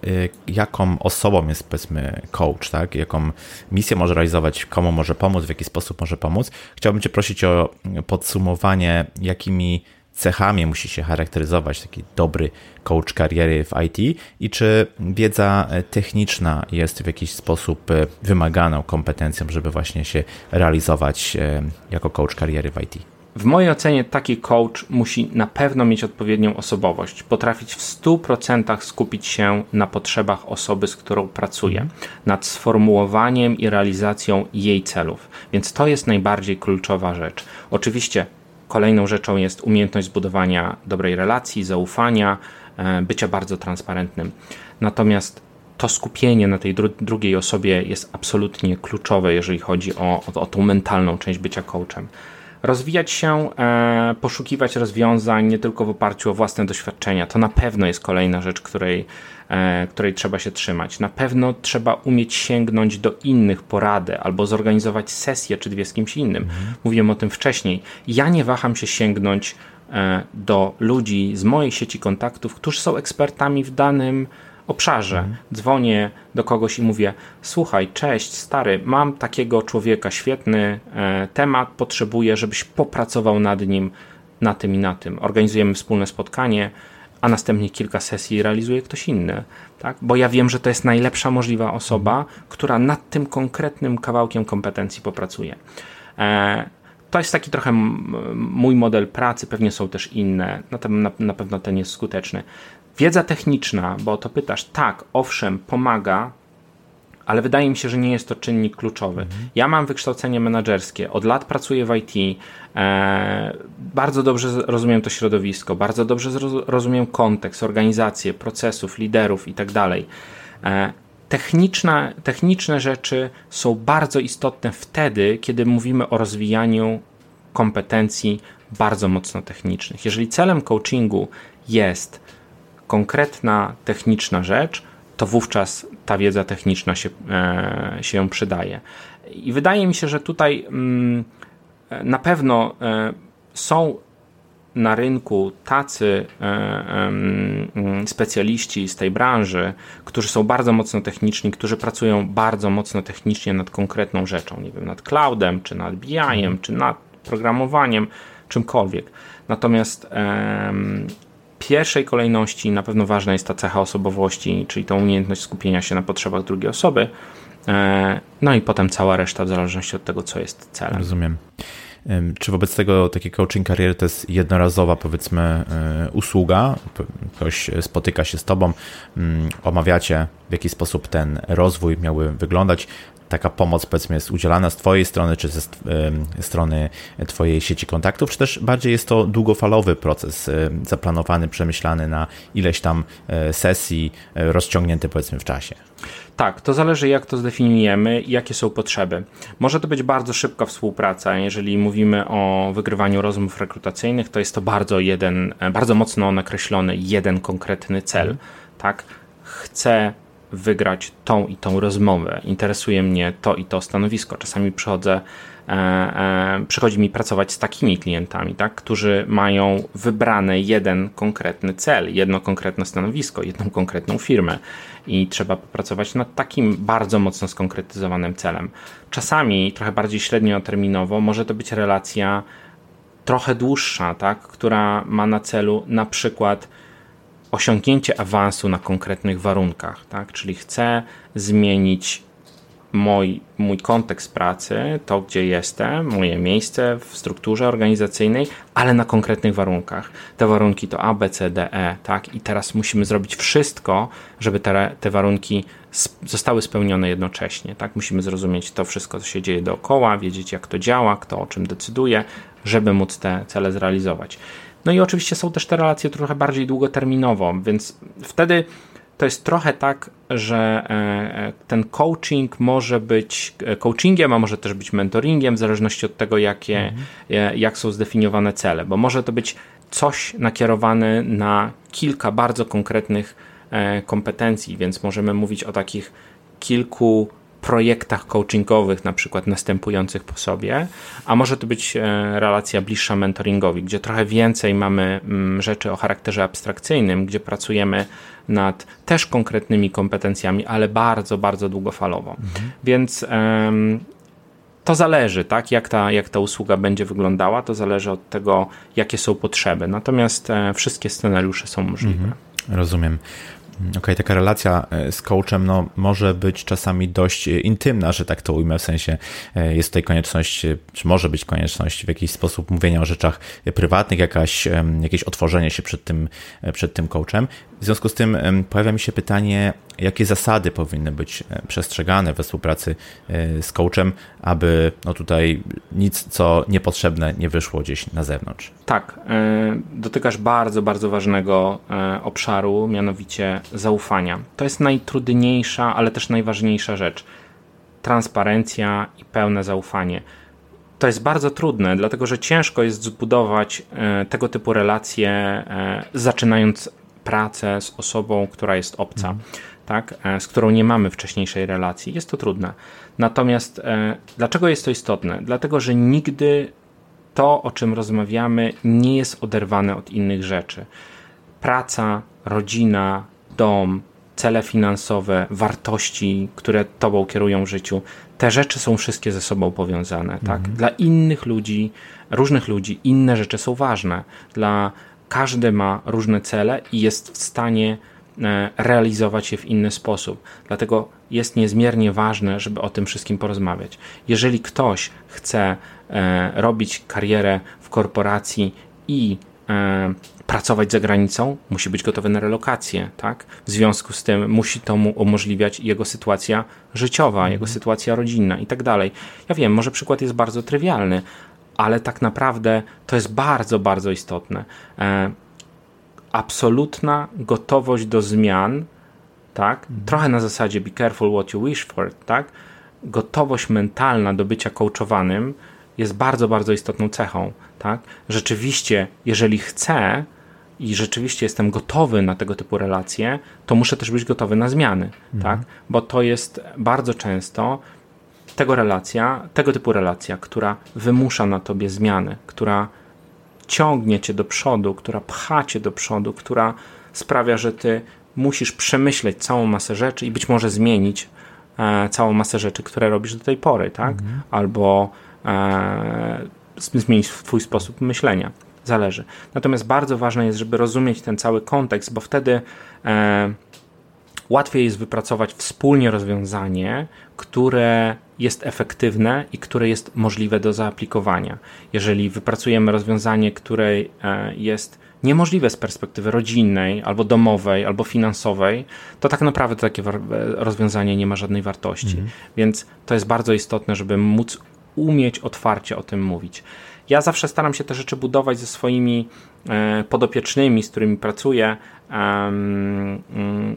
jaką osobą jest powiedzmy coach, tak? Jaką misję może realizować, komu może pomóc, w jaki sposób może pomóc. Chciałbym Cię prosić o podsumowanie, jakimi cechami musi się charakteryzować taki dobry coach kariery w IT i czy wiedza techniczna jest w jakiś sposób e, wymaganą kompetencją, żeby właśnie się realizować e, jako coach kariery w IT? W mojej ocenie taki coach musi na pewno mieć odpowiednią osobowość, potrafić w 100% skupić się na potrzebach osoby, z którą pracuje, nad sformułowaniem i realizacją jej celów. Więc to jest najbardziej kluczowa rzecz. Oczywiście Kolejną rzeczą jest umiejętność zbudowania dobrej relacji, zaufania, e, bycia bardzo transparentnym. Natomiast to skupienie na tej dru drugiej osobie jest absolutnie kluczowe, jeżeli chodzi o, o, o tą mentalną część bycia coachem rozwijać się, e, poszukiwać rozwiązań nie tylko w oparciu o własne doświadczenia. To na pewno jest kolejna rzecz, której, której trzeba się trzymać. Na pewno trzeba umieć sięgnąć do innych porady albo zorganizować sesję czy dwie z kimś innym. Mhm. Mówiłem o tym wcześniej. Ja nie waham się sięgnąć e, do ludzi z mojej sieci kontaktów, którzy są ekspertami w danym obszarze. Mhm. Dzwonię do kogoś i mówię: Słuchaj, cześć, stary, mam takiego człowieka, świetny e, temat, potrzebuję, żebyś popracował nad nim, na tym i na tym. Organizujemy wspólne spotkanie, a następnie kilka sesji realizuje ktoś inny. Tak? Bo ja wiem, że to jest najlepsza możliwa osoba, która nad tym konkretnym kawałkiem kompetencji popracuje. E, to jest taki trochę mój model pracy, pewnie są też inne, na, na, pewno ten jest skuteczny. Wiedza techniczna, bo to pytasz, tak, owszem, pomaga, ale wydaje mi się, że nie jest to czynnik kluczowy. Mhm. Ja mam wykształcenie menedżerskie, od lat pracuję w IT, e, bardzo dobrze rozumiem to środowisko, bardzo dobrze rozumiem kontekst, organizację, procesów, liderów itd. Tak e, techniczne, techniczne rzeczy są bardzo istotne wtedy, kiedy mówimy o rozwijaniu kompetencji bardzo mocno technicznych. Jeżeli celem coachingu jest konkretna techniczna rzecz, to wówczas ta wiedza techniczna się, e, się przydaje. I wydaje mi się, że tutaj mm, na pewno e, są na rynku tacy e, mm, specjaliści z tej branży, którzy są bardzo mocno techniczni, którzy pracują bardzo mocno technicznie nad konkretną rzeczą, nie wiem, nad cloudem, czy nad BI-em, czy nad programowaniem, czymkolwiek. Natomiast pierwszej kolejności na pewno ważna jest ta cecha osobowości, czyli ta umiejętność skupienia się na potrzebach drugiej osoby. E, no i potem cała reszta w zależności od tego, co jest celem. Rozumiem. Czy wobec tego taki coaching kariery to jest jednorazowa, powiedzmy, e, usługa? Ktoś spotyka się z tobą, mm, omawiacie, w jaki sposób ten rozwój miałby wyglądać taka pomoc powiedzmy jest udzielana z Twojej strony, czy ze strony Twojej sieci kontaktów, czy też bardziej jest to długofalowy proces, zaplanowany, przemyślany na ileś tam e, sesji, e, rozciągnięty powiedzmy w czasie? Tak, to zależy jak to zdefiniujemy i jakie są potrzeby. Może to być bardzo szybka współpraca. Jeżeli mówimy o wygrywaniu rozmów rekrutacyjnych, to jest to bardzo jeden, e, bardzo mocno nakreślony jeden konkretny cel. Tak? Chcę wygrać tą i tą rozmowę, interesuje mnie to i to stanowisko. Czasami przychodzę, e, e, przychodzi mi pracować z takimi klientami, tak, którzy mają wybrany jeden konkretny cel, jedno konkretne stanowisko, jedną konkretną firmę i trzeba popracować nad takim bardzo mocno skonkretyzowanym celem. Czasami trochę bardziej średnioterminowo może to być relacja trochę dłuższa, tak, która ma na celu na przykład osiągnięcie awansu na konkretnych warunkach, tak? Czyli chcę zmienić mój, mój kontekst pracy, to gdzie jestem, moje miejsce w strukturze organizacyjnej, ale na konkretnych warunkach. Te warunki to A, B, C, D, E, tak? I teraz musimy zrobić wszystko, żeby te, te warunki zostały spełnione jednocześnie, tak? Musimy zrozumieć to wszystko, co się dzieje dookoła, wiedzieć jak to działa, kto o czym decyduje, żeby móc te cele zrealizować. No i oczywiście są też te relacje trochę bardziej długoterminowo, więc wtedy to jest trochę tak, że e, e, ten coaching może być e, coachingiem, a może też być mentoringiem, w zależności od tego, jakie, mhm. jak są zdefiniowane cele, bo może to być coś nakierowane na kilka bardzo konkretnych kompetencji, więc możemy mówić o takich kilku projektach coachingowych, na przykład następujących po sobie, a może to być e, relacja bliższa mentoringowi, gdzie trochę więcej mamy mm, rzeczy o charakterze abstrakcyjnym, gdzie pracujemy nad też konkretnymi kompetencjami, ale bardzo, bardzo długofalowo. Mhm. Więc um, to zależy, tak, jak ta, jak ta usługa będzie wyglądała, to zależy od tego, jakie są potrzeby. Natomiast e, wszystkie scenariusze są możliwe. Mhm. Rozumiem. Okej, okay, taka relacja e, z coachem no, może być czasami dość e, intymna, że tak to ujmę, w sensie e, jest tutaj konieczność, czy może być konieczność w jakiś sposób mówienia o rzeczach prywatnych, jakaś, jakieś otworzenie się przed tym, przed tym coachem. W związku z tym pojawia mi się pytanie, jakie zasady powinny być przestrzegane we współpracy z coachem, aby no tutaj nic, co niepotrzebne, nie wyszło gdzieś na zewnątrz. Tak, dotykasz bardzo, bardzo ważnego obszaru, mianowicie zaufania. To jest najtrudniejsza, ale też najważniejsza rzecz. Transparencja i pełne zaufanie. To jest bardzo trudne, dlatego że ciężko jest zbudować e, tego typu relacje, e, zaczynając pracę z osobą, która jest obca, mhm. tak, e, z którą nie mamy wcześniejszej relacji. Jest to trudne. Natomiast dlaczego jest to istotne? Dlatego, że nigdy to, o czym rozmawiamy, nie jest oderwane od innych rzeczy. Praca, rodzina, dom, cele finansowe, wartości, które tobą kierują w życiu, te rzeczy są wszystkie ze sobą powiązane. Tak? Mhm. Dla innych ludzi, różnych ludzi, inne rzeczy są ważne. Dla każdy ma różne cele i jest w stanie e, realizować je w inny sposób. Dlatego jest niezmiernie ważne, żeby o tym wszystkim porozmawiać. Jeżeli ktoś chce e, robić karierę w korporacji i e, pracować za granicą, musi być gotowy na relokację, tak? W związku z tym musi to mu umożliwiać jego sytuacja życiowa, mhm. jego sytuacja rodzinna i tak dalej. Ja wiem, może przykład jest bardzo trywialny, ale tak naprawdę to jest bardzo, bardzo istotne. E, absolutna gotowość do zmian, tak? Mhm. Trochę na zasadzie be careful what you wish for, tak? Gotowość mentalna do bycia coachowanym jest bardzo, bardzo istotną cechą, tak? Rzeczywiście, jeżeli chcę, i rzeczywiście jestem gotowy na tego typu relacje, to muszę też być gotowy na zmiany, mhm. tak? Bo to jest bardzo często tego relacja, tego typu relacja, która wymusza na tobie zmiany, która ciągnie cię do przodu, która pcha cię do przodu, która sprawia, że ty musisz przemyśleć całą masę rzeczy i być może zmienić e, całą masę rzeczy, które robisz do tej pory, tak? Mhm. Albo e, zmienić twój sposób myślenia zależy. Natomiast bardzo ważne jest, żeby rozumieć ten cały kontekst, bo wtedy e, łatwiej jest wypracować wspólnie rozwiązanie, które jest efektywne i które jest możliwe do zaaplikowania. Jeżeli wypracujemy rozwiązanie, które e, jest niemożliwe z perspektywy rodzinnej, albo domowej, albo finansowej, to tak naprawdę takie rozwiązanie nie ma żadnej wartości. Mhm. Więc to jest bardzo istotne, żeby móc umieć otwarcie o tym mówić. Ja zawsze staram się te rzeczy budować ze swoimi e, podopiecznymi, z którymi pracuję, mm,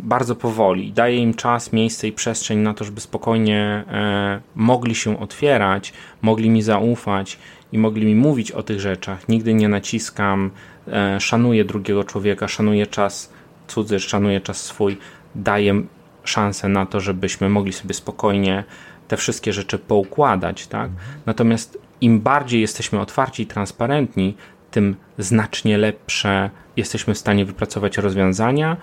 bardzo powoli. Daję im czas, miejsce i przestrzeń na to, żeby spokojnie e, mogli się otwierać, mogli mi zaufać i mogli mi mówić o tych rzeczach. Nigdy nie naciskam, e, szanuję drugiego człowieka, szanuję czas cudzy, szanuję czas swój, daję szansę na to, żebyśmy mogli sobie spokojnie te wszystkie rzeczy poukładać, tak? Natomiast im bardziej jesteśmy otwarci i transparentni, tym znacznie lepsze jesteśmy w stanie wypracować rozwiązania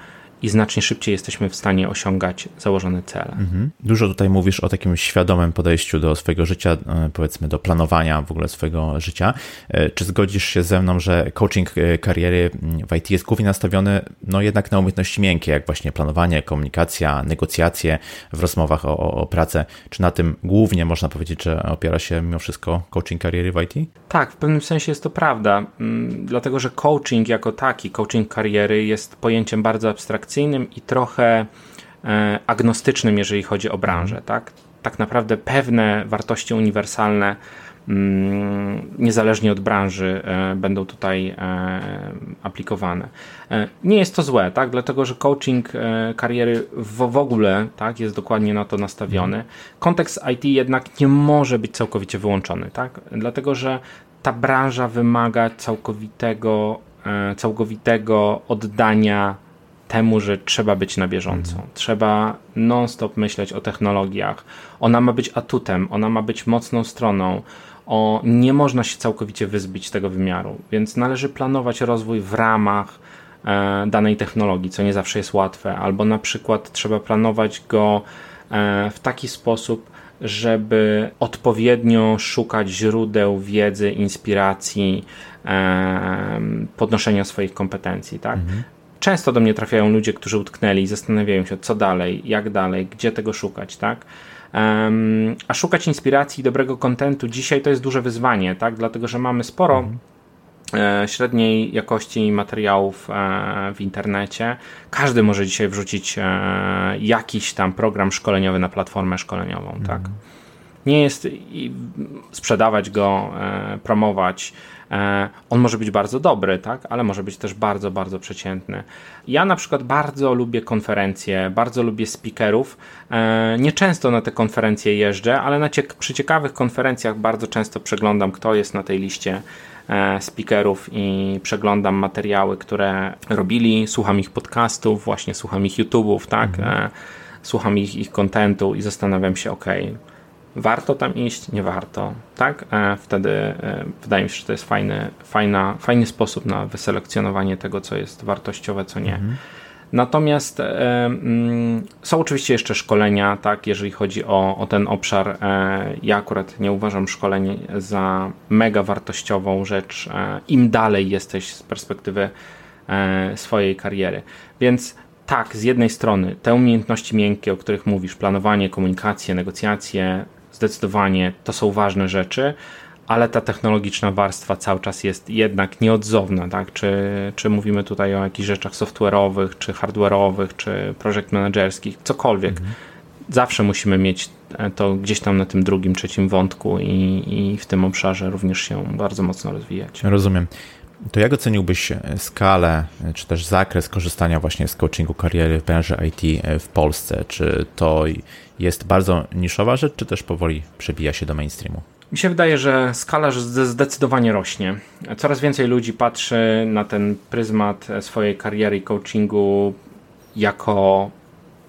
i znacznie szybciej jesteśmy w stanie osiągać założone cele. Mhm. Dużo tutaj mówisz o takim świadomym podejściu do swojego życia, e, powiedzmy do planowania w ogóle swojego życia. E, czy zgodzisz się ze mną, że coaching e, kariery w IT jest głównie nastawiony no jednak na umiejętności miękkie, jak właśnie planowanie, komunikacja, negocjacje w rozmowach o, o pracę? Czy na tym głównie można powiedzieć, że opiera się mimo wszystko coaching kariery w IT? Tak, w pewnym sensie jest to prawda, mm, dlatego że coaching jako taki, coaching kariery jest pojęciem bardzo abstrakcyjnym abstrakcyjnym i trochę e, agnostycznym, jeżeli chodzi o branżę. Tak, tak naprawdę pewne wartości uniwersalne mm, niezależnie od branży e, będą tutaj e, aplikowane. Nie jest to złe, tak? dlatego że coaching kariery w, ogóle tak, jest dokładnie na to nastawiony. Kontekst IT jednak nie może być całkowicie wyłączony, tak? dlatego że ta branża wymaga całkowitego, całkowitego oddania temu, że trzeba być na bieżąco. Mhm. Trzeba non-stop myśleć o technologiach. Ona ma być atutem, ona ma być mocną stroną. O, nie można się całkowicie wyzbyć tego wymiaru, więc należy planować rozwój w ramach e, danej technologii, co nie zawsze jest łatwe, albo na przykład trzeba planować go e, w taki sposób, żeby odpowiednio szukać źródeł wiedzy, inspiracji, e, podnoszenia swoich kompetencji. Tak? Mhm często do mnie trafiają ludzie, którzy utknęli i zastanawiają się, co dalej, jak dalej, gdzie tego szukać, tak? Um, a szukać inspiracji i dobrego kontentu dzisiaj to jest duże wyzwanie, tak? Dlatego, że mamy sporo mhm. e, średniej jakości materiałów e, w internecie. Każdy może dzisiaj wrzucić e, jakiś tam program szkoleniowy na platformę szkoleniową, tak? mhm. tak? Nie jest sprzedawać go, promować on może być bardzo dobry, tak, ale może być też bardzo, bardzo przeciętny. Ja na przykład bardzo lubię konferencje, bardzo lubię speakerów. E, nieczęsto na te konferencje jeżdżę, ale na ciek przy ciekawych konferencjach bardzo często przeglądam, kto jest na tej liście e, speakerów i przeglądam materiały, które robili, słucham ich podcastów, właśnie słucham ich YouTube'ów, tak, mhm. słucham ich, ich kontentu i zastanawiam się, ok, warto tam iść, nie warto, tak? E, wtedy e, wydaje mi się, że to jest fajny, fajna, fajny sposób na wyselekcjonowanie tego, co jest wartościowe, co nie. Mhm. Natomiast e, mm, są oczywiście jeszcze szkolenia, tak, jeżeli chodzi o, o ten obszar. Ja akurat nie uważam szkoleń za mega wartościową rzecz, im dalej jesteś z perspektywy swojej kariery. Więc tak, z jednej strony te umiejętności miękkie, o których mówisz, planowanie, komunikację, negocjacje, zdecydowanie to są ważne rzeczy, ale ta technologiczna warstwa cały czas jest jednak nieodzowna, tak? Czy, czy mówimy tutaj o jakichś rzeczach software'owych, czy hardware'owych, czy project managerskich, cokolwiek. Mhm. Zawsze musimy mieć to gdzieś tam na tym drugim, trzecim wątku i, i w tym obszarze również się bardzo mocno rozwijać. Rozumiem. To jak oceniłbyś skalę, czy też zakres korzystania właśnie z coachingu kariery w branży IT w Polsce? Czy to jest bardzo niszowa rzecz, czy też powoli przebija się do mainstreamu? Mi się wydaje, że skala zdecydowanie rośnie. Coraz więcej ludzi patrzy na ten pryzmat swojej kariery i coachingu jako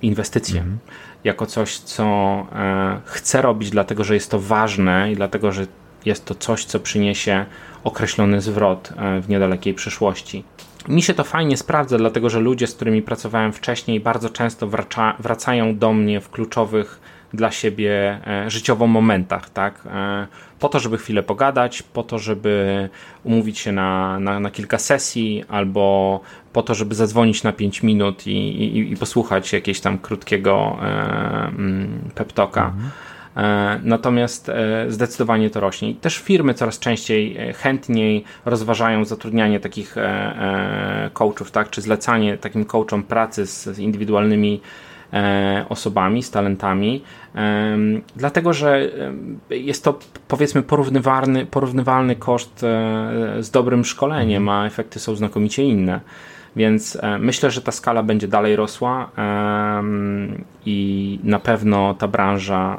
inwestycję. Mm. Jako coś, co e, chce robić, dlatego że jest to ważne i dlatego, że jest to coś, co przyniesie określony zwrot e, w niedalekiej przyszłości. Mi się to fajnie sprawdza, dlatego że ludzie, z którymi pracowałem wcześniej, bardzo często wraca, wracają do mnie w kluczowych dla siebie e, życiowo momentach, tak? E, po to, żeby chwilę pogadać, po to, żeby umówić się na, na, na kilka sesji, albo po to, żeby zadzwonić na 5 minut i, i, i posłuchać jakiegoś tam krótkiego e, mm, peptoka. Mhm. E, natomiast e, zdecydowanie to rośnie. Też firmy coraz częściej, e, chętniej rozważają zatrudnianie takich coachów, tak, czy zlecanie takim coachom pracy z indywidualnymi osobami, z talentami, dlatego że jest to powiedzmy porównywalny, porównywalny koszt z dobrym szkoleniem, a efekty są znakomicie inne. Więc e, myślę, że ta skala będzie dalej rosła i na pewno ta branża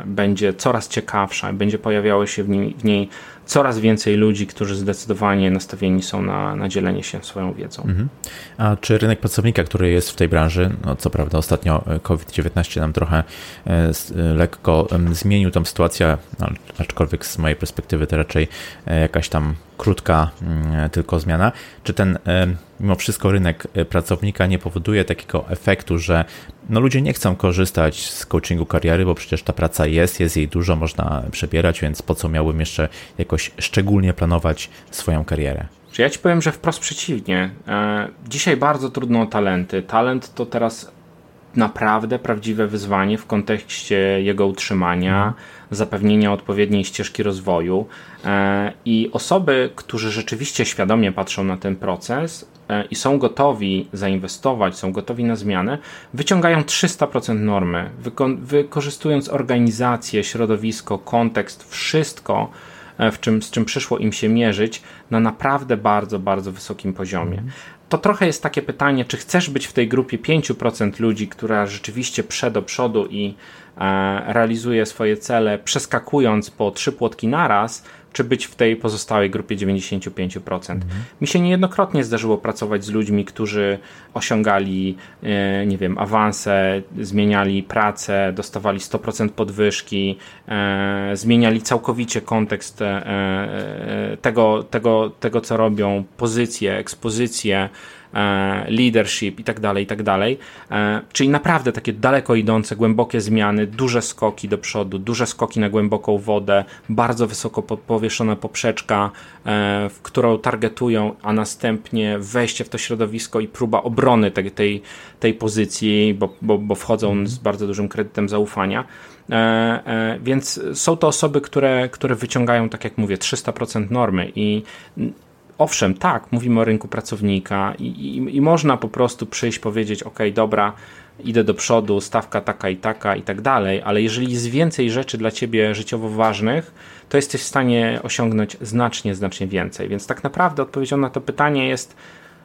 e, będzie coraz ciekawsza, będzie pojawiało się w niej, w niej coraz więcej ludzi, którzy zdecydowanie nastawieni są na, na dzielenie się swoją wiedzą. Mhm. A czy rynek pracownika, który jest w tej branży, no co prawda ostatnio COVID-19 nam trochę e, lekko zmienił tą sytuację, aczkolwiek z mojej perspektywy to raczej jakaś tam krótka mm, tylko zmiana. Czy ten mimo wszystko rynek pracownika nie powoduje takiego efektu, że no ludzie nie chcą korzystać z coachingu kariery, bo przecież ta praca jest, jest jej dużo, można przebierać, więc po co miałbym jeszcze jakoś szczególnie planować swoją karierę? Ja ci powiem, że wprost przeciwnie. E, dzisiaj bardzo trudno o talenty. Talent to teraz naprawdę prawdziwe wyzwanie w kontekście jego utrzymania, zapewnienia odpowiedniej ścieżki rozwoju. E, I osoby, którzy rzeczywiście świadomie patrzą na ten proces e, i są gotowi zainwestować, są gotowi na zmianę, wyciągają 300% normy, wykorzystując organizację, środowisko, kontekst, wszystko, e, w czym, z czym przyszło im się mierzyć, na naprawdę bardzo, bardzo wysokim poziomie to trochę jest takie pytanie, czy chcesz być w tej grupie 5% ludzi, która rzeczywiście prze do przodu i e, realizuje swoje cele, przeskakując po trzy płotki naraz, czy być w tej pozostałej grupie 95%. Mhm. Mi się niejednokrotnie zdarzyło pracować z ludźmi, którzy osiągali, e, nie wiem, awanse, zmieniali pracę, dostawali 100% podwyżki, e, zmieniali całkowicie kontekst e, tego, tego, tego, co robią, pozycję, ekspozycję leadership i tak dalej, i tak dalej. E, czyli naprawdę takie daleko idące, głębokie zmiany, duże skoki do przodu, duże skoki na głęboką wodę, bardzo wysoko powieszona poprzeczka, e, w którą targetują, a następnie wejście w to środowisko i próba obrony tej, tej, tej pozycji, bo, bo, bo wchodzą z bardzo dużym kredytem zaufania. Więc są to osoby, które, które wyciągają, tak jak mówię, 300% normy i owszem, tak, mówimy o rynku pracownika i, i, i, można po prostu przyjść, powiedzieć, ok, dobra, idę do przodu, stawka taka i taka i tak dalej, ale jeżeli jest więcej rzeczy dla ciebie życiowo ważnych, to jesteś w stanie osiągnąć znacznie, znacznie więcej. Więc tak naprawdę odpowiedzią na to pytanie jest,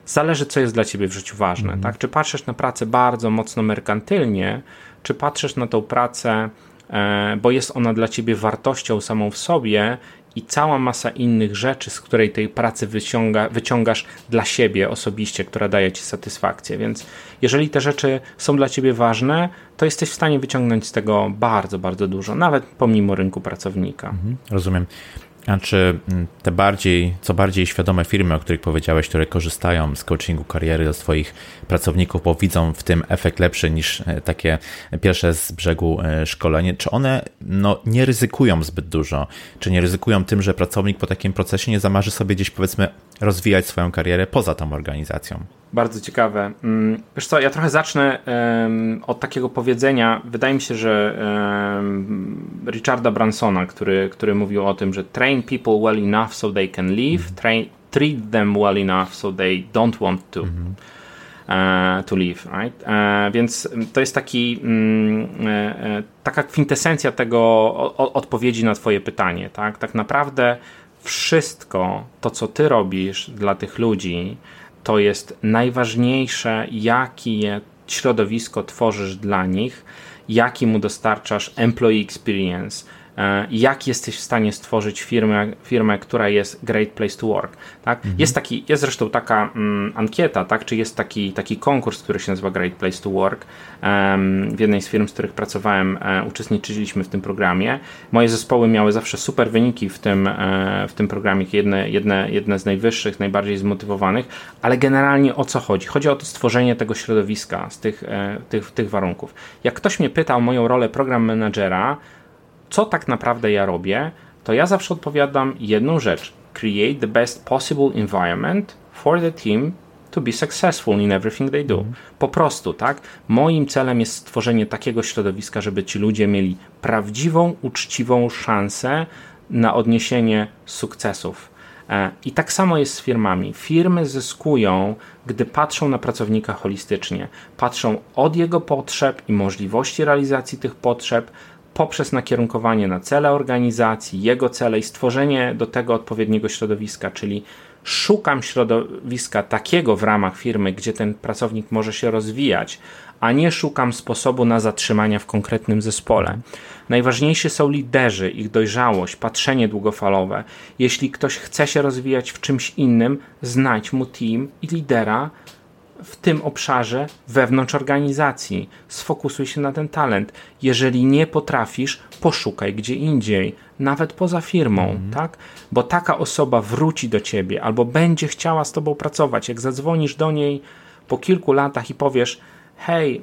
zależy co jest dla ciebie w życiu ważne. Mm. Tak? Czy patrzysz na pracę bardzo mocno merkantylnie, czy patrzysz na tą pracę, e, bo jest ona dla ciebie wartością samą w sobie i cała masa innych rzeczy, z której tej pracy wyciąga, wyciągasz dla siebie osobiście, która daje ci satysfakcję. Więc jeżeli te rzeczy są dla ciebie ważne, to jesteś w stanie wyciągnąć z tego bardzo, bardzo dużo, nawet pomimo rynku pracownika. Mhm, rozumiem. A czy mm, te bardziej, co bardziej świadome firmy, o których powiedziałeś, które korzystają z coachingu kariery do swoich pracowników, bo widzą w tym efekt lepszy niż e, takie pierwsze z brzegu e, szkolenie, czy one no, nie ryzykują zbyt dużo? Czy nie ryzykują tym, że pracownik po takim procesie nie zamarzy sobie gdzieś powiedzmy rozwijać swoją karierę poza tą organizacją? Bardzo ciekawe. Mm, wiesz co, ja trochę zacznę um, od takiego powiedzenia. Wydaje mi się, że um, Richarda Bransona, który, który mówił o tym, że train people well enough so they can leave, mm -hmm. train, treat them well enough so they don't want to. Mm -hmm. Uh, to live, right? Uh, więc to jest taki, um, uh, taka kwintesencja tego o, odpowiedzi na Twoje pytanie. Tak? tak naprawdę wszystko to, co Ty robisz dla tych ludzi, to jest najważniejsze, jakie środowisko tworzysz dla nich, jaki mu dostarczasz employee experience, jak jesteś w stanie stworzyć firmę, firmę która jest great place to work. Tak? Mhm. Jest, taki, jest zresztą taka mm, ankieta, tak? czy jest taki, taki konkurs, który się nazywa Great Place to Work. Um, w jednej z firm, z których pracowałem, e, uczestniczyliśmy w tym programie. Moje zespoły miały zawsze super wyniki w tym, e, w tym programie, jedne, jedne, jedne z najwyższych, najbardziej zmotywowanych, ale generalnie o co chodzi? Chodzi o to stworzenie tego środowiska z tych, e, tych, tych warunków. Jak ktoś mnie pyta o moją rolę program managera, co tak naprawdę ja robię, to ja zawsze odpowiadam jedną rzecz: create the best possible environment for the team to be successful in everything they do. Mhm. Po prostu, tak? Moim celem jest stworzenie takiego środowiska, żeby ci ludzie mieli prawdziwą, uczciwą szansę na odniesienie sukcesów. E, I tak samo jest z firmami. Firmy zyskują, gdy patrzą na pracownika holistycznie. Patrzą od jego potrzeb i możliwości realizacji tych potrzeb poprzez nakierunkowanie na cele organizacji, jego cele i stworzenie do tego odpowiedniego środowiska, czyli szukam środowiska takiego w ramach firmy, gdzie ten pracownik może się rozwijać, a nie szukam sposobu na zatrzymanie w konkretnym zespole. Najważniejsi są liderzy, ich dojrzałość, patrzenie długofalowe. Jeśli ktoś chce się rozwijać w czymś innym, znajdź mu team i lidera, w tym obszarze wewnątrz organizacji. Sfokusuj się na ten talent. Jeżeli nie potrafisz, poszukaj gdzie indziej, nawet poza firmą, mhm. tak? Bo taka osoba wróci do ciebie albo będzie chciała z tobą pracować. Jak zadzwonisz do niej po kilku latach i powiesz: Hej,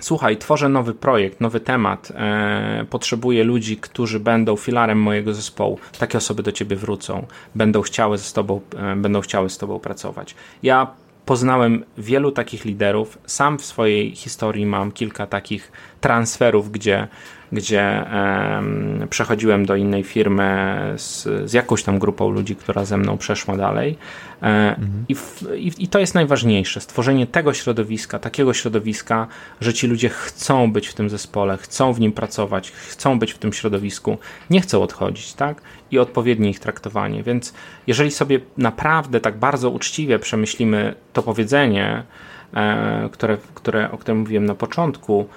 słuchaj, tworzę nowy projekt, nowy temat, e, potrzebuję ludzi, którzy będą filarem mojego zespołu. Takie osoby do ciebie wrócą, będą chciały z tobą, e, będą chciały z tobą pracować. Ja poznałem wielu takich liderów. Sam w swojej historii mam kilka takich transferów, gdzie gdzie przechodziłem do innej firmy z, z, jakąś tam grupą ludzi, która ze mną przeszła dalej. E, mhm. I, w, i, I to jest najważniejsze, stworzenie tego środowiska, takiego środowiska, że ci ludzie chcą być w tym zespole, chcą w nim pracować, chcą być w tym środowisku, nie chcą odchodzić, tak? I odpowiednie ich traktowanie. Więc jeżeli sobie naprawdę tak bardzo uczciwie przemyślimy to powiedzenie, e, które, które, o którym mówiłem na początku,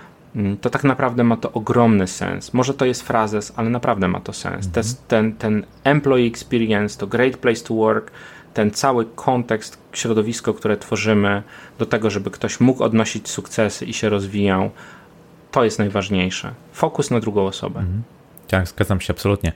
to tak naprawdę ma to ogromny sens. Może to jest frazes, ale naprawdę ma to sens. Mhm. Ten, ten employee experience, to great place to work, ten cały kontekst, środowisko, które tworzymy do tego, żeby ktoś mógł odnosić sukcesy i się rozwijał, to jest najważniejsze. Fokus na drugą osobę. Mhm. Tak, zgadzam się absolutnie.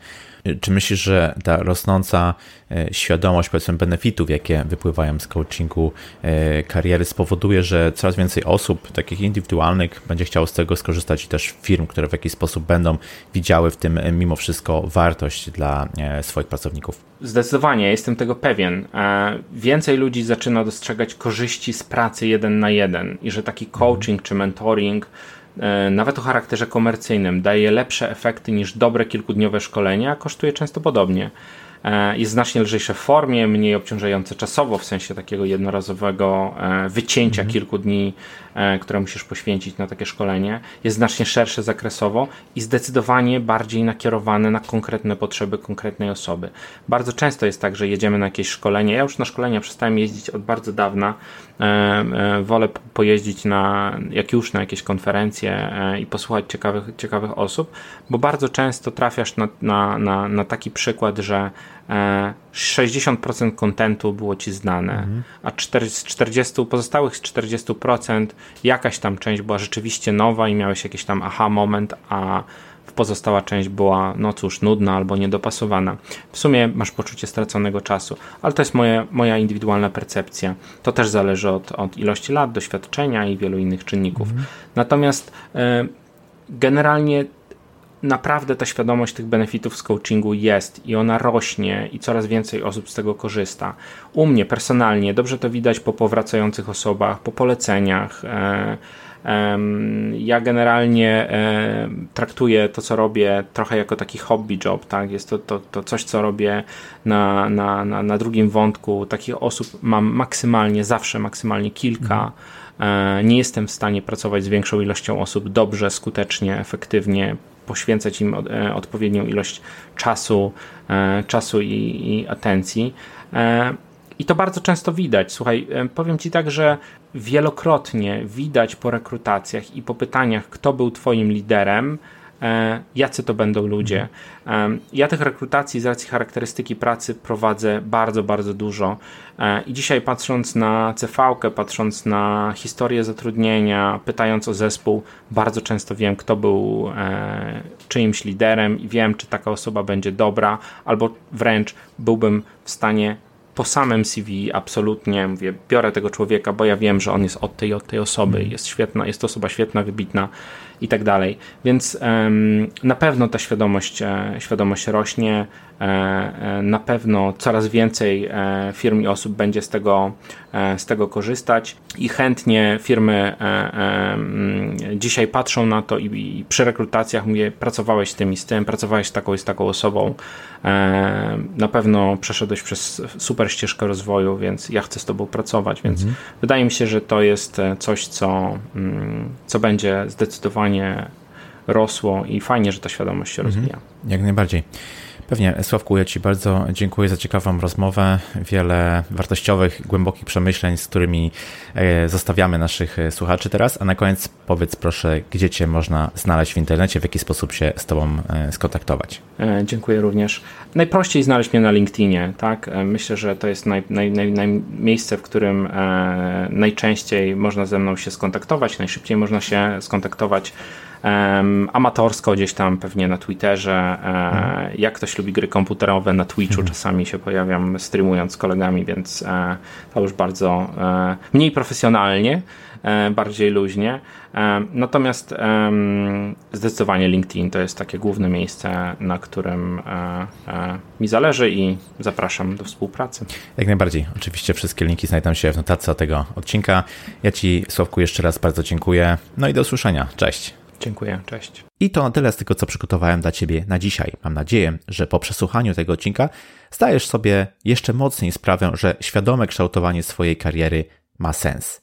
Czy myślisz, że ta rosnąca e, świadomość, powiedzmy, benefitów, jakie wypływają z coachingu e, kariery, spowoduje, że coraz więcej osób, takich indywidualnych, będzie chciało z tego skorzystać i też firm, które w jakiś sposób będą widziały w tym e, mimo wszystko wartość dla swoich pracowników? Zdecydowanie, jestem tego pewien. Więcej ludzi zaczyna dostrzegać korzyści z pracy jeden na jeden i że taki coaching czy mentoring nawet o charakterze komercyjnym, daje lepsze efekty niż dobre kilkudniowe szkolenia, a kosztuje często podobnie. E, jest znacznie lżejsze w formie, mniej obciążające czasowo, w sensie takiego jednorazowego e, wycięcia mhm. kilku dni, e, które musisz poświęcić na takie szkolenie. Jest znacznie szersze zakresowo i zdecydowanie bardziej nakierowane na konkretne potrzeby konkretnej osoby. Bardzo często jest tak, że jedziemy na jakieś szkolenie. Ja już na szkolenia przestałem jeździć od bardzo dawna. Wolę pojeździć na, jak już na jakieś konferencje i posłuchać ciekawych, ciekawych osób, bo bardzo często trafiasz na, na, na, na taki przykład, że 60% kontentu było ci znane, mhm. a 40, pozostałych z 40% jakaś tam część była rzeczywiście nowa i miałeś jakiś tam aha moment, a pozostała część była, no cóż, nudna albo niedopasowana. W sumie masz poczucie straconego czasu, ale to jest moje, moja indywidualna percepcja. To też zależy od, od ilości lat, doświadczenia i wielu innych czynników. Mhm. Natomiast y, generalnie naprawdę ta świadomość tych benefitów z coachingu jest i ona rośnie i coraz więcej osób z tego korzysta. U mnie personalnie dobrze to widać po powracających osobach, po poleceniach. E, ja generalnie e, traktuję to, co robię, trochę jako taki hobby job. Tak? Jest to, to, to coś, co robię na, na, na, na drugim wątku. Takich osób mam maksymalnie, zawsze maksymalnie kilka. Mhm. Nie jestem w stanie pracować z większą ilością osób dobrze, skutecznie, efektywnie poświęcać im e, odpowiednią ilość czasu, czasu i, i atencji. I to bardzo często widać. Słuchaj, powiem Ci tak, że wielokrotnie widać po rekrutacjach i po pytaniach, kto był Twoim liderem, E, jacy to będą ludzie. E, ja tych rekrutacji z racji charakterystyki pracy prowadzę bardzo, bardzo dużo e, i dzisiaj patrząc na CV, patrząc na historię zatrudnienia, pytając o zespół, bardzo często wiem, kto był czyimś liderem i wiem, czy taka osoba będzie dobra, albo wręcz byłbym w stanie po samym CV absolutnie mówię, biorę tego człowieka, bo ja wiem, że on jest od tej od tej osoby, mhm. jest świetna, jest to osoba świetna, wybitna i tak dalej. Więc na pewno ta świadomość, e, świadomość rośnie, na pewno coraz więcej e, firm i osób będzie z tego, e, z tego korzystać i chętnie firmy e, dzisiaj patrzą na to i, przy rekrutacjach mówię, pracowałeś z tym i z tym, pracowałeś z taką i z taką osobą, na pewno przeszedłeś przez super ścieżkę rozwoju, więc ja chcę z tobą pracować, więc mhm. wydaje mi się, że to jest coś, co, mm, co będzie zdecydowanie zdecydowanie rosło i fajnie, że ta świadomość się mhm. rozwija. Jak najbardziej. Pewnie, Sławku, ja Ci bardzo dziękuję za ciekawą rozmowę, wiele wartościowych, głębokich przemyśleń, z którymi e, zostawiamy naszych e, słuchaczy teraz. A na koniec powiedz proszę, gdzie Cię można znaleźć w internecie, w jaki sposób się z Tobą e, skontaktować. Dziękuję również. Najprościej znaleźć mnie na LinkedInie, tak? Myślę, że to jest naj, naj, naj, naj miejsce, w którym najczęściej można ze mną się skontaktować, najszybciej można się skontaktować amatorsko gdzieś tam pewnie na Twitterze. Mhm. Jak ktoś lubi gry komputerowe, na Twitchu mhm. czasami się pojawiam streamując z kolegami, więc e, to już bardzo e, mniej profesjonalnie, bardziej luźnie. Natomiast zdecydowanie LinkedIn to jest takie główne miejsce, na którym mi zależy i zapraszam do współpracy. Jak najbardziej. Oczywiście wszystkie linki znajdą się w notatce tego odcinka. Ja Ci, Sławku, jeszcze raz bardzo dziękuję. No i do usłyszenia. Cześć. Dziękuję, cześć. I to na tyle z tego, co przygotowałem dla Ciebie na dzisiaj. Mam nadzieję, że po przesłuchaniu tego odcinka zdajesz sobie jeszcze mocniej sprawę, że świadome kształtowanie swojej kariery ma sens.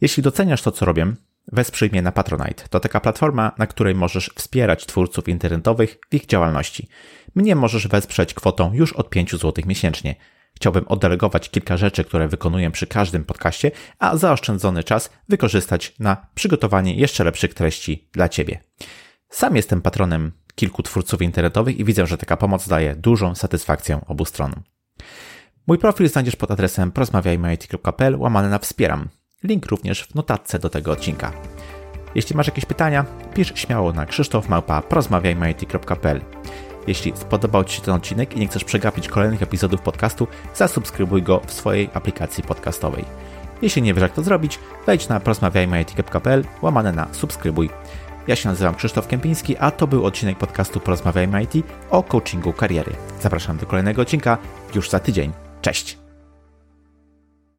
Jeśli doceniasz to, co robię, wesprzyj mnie na Patronite. To taka platforma, na której możesz wspierać twórców internetowych w ich działalności. Mnie możesz wesprzeć kwotą już od 5 zł miesięcznie. Chciałbym oddelegować kilka rzeczy, które wykonuję przy każdym podcaście, a zaoszczędzony czas wykorzystać na przygotowanie jeszcze lepszych treści dla Ciebie. Sam jestem patronem kilku twórców internetowych i widzę, że taka pomoc daje dużą satysfakcję obu stronom. Mój profil znajdziesz pod adresem porozmawiajmy.it.pl łamane na wspieram. Link również w notatce do tego odcinka. Jeśli masz jakieś pytania, pisz śmiało na krzysztofmałpa porozmawiajmy.it.pl. Jeśli spodobał Ci się ten odcinek i nie chcesz przegapić kolejnych epizodów podcastu, zasubskrybuj go w swojej aplikacji podcastowej. Jeśli nie wiesz jak to zrobić, wejdź na porozmawiajmy.it.pl łamane na subskrybuj. Ja się nazywam Krzysztof Kępiński, a to był odcinek podcastu Porozmawiajmy IT o coachingu kariery. Zapraszam do kolejnego odcinka już za tydzień. Cześć!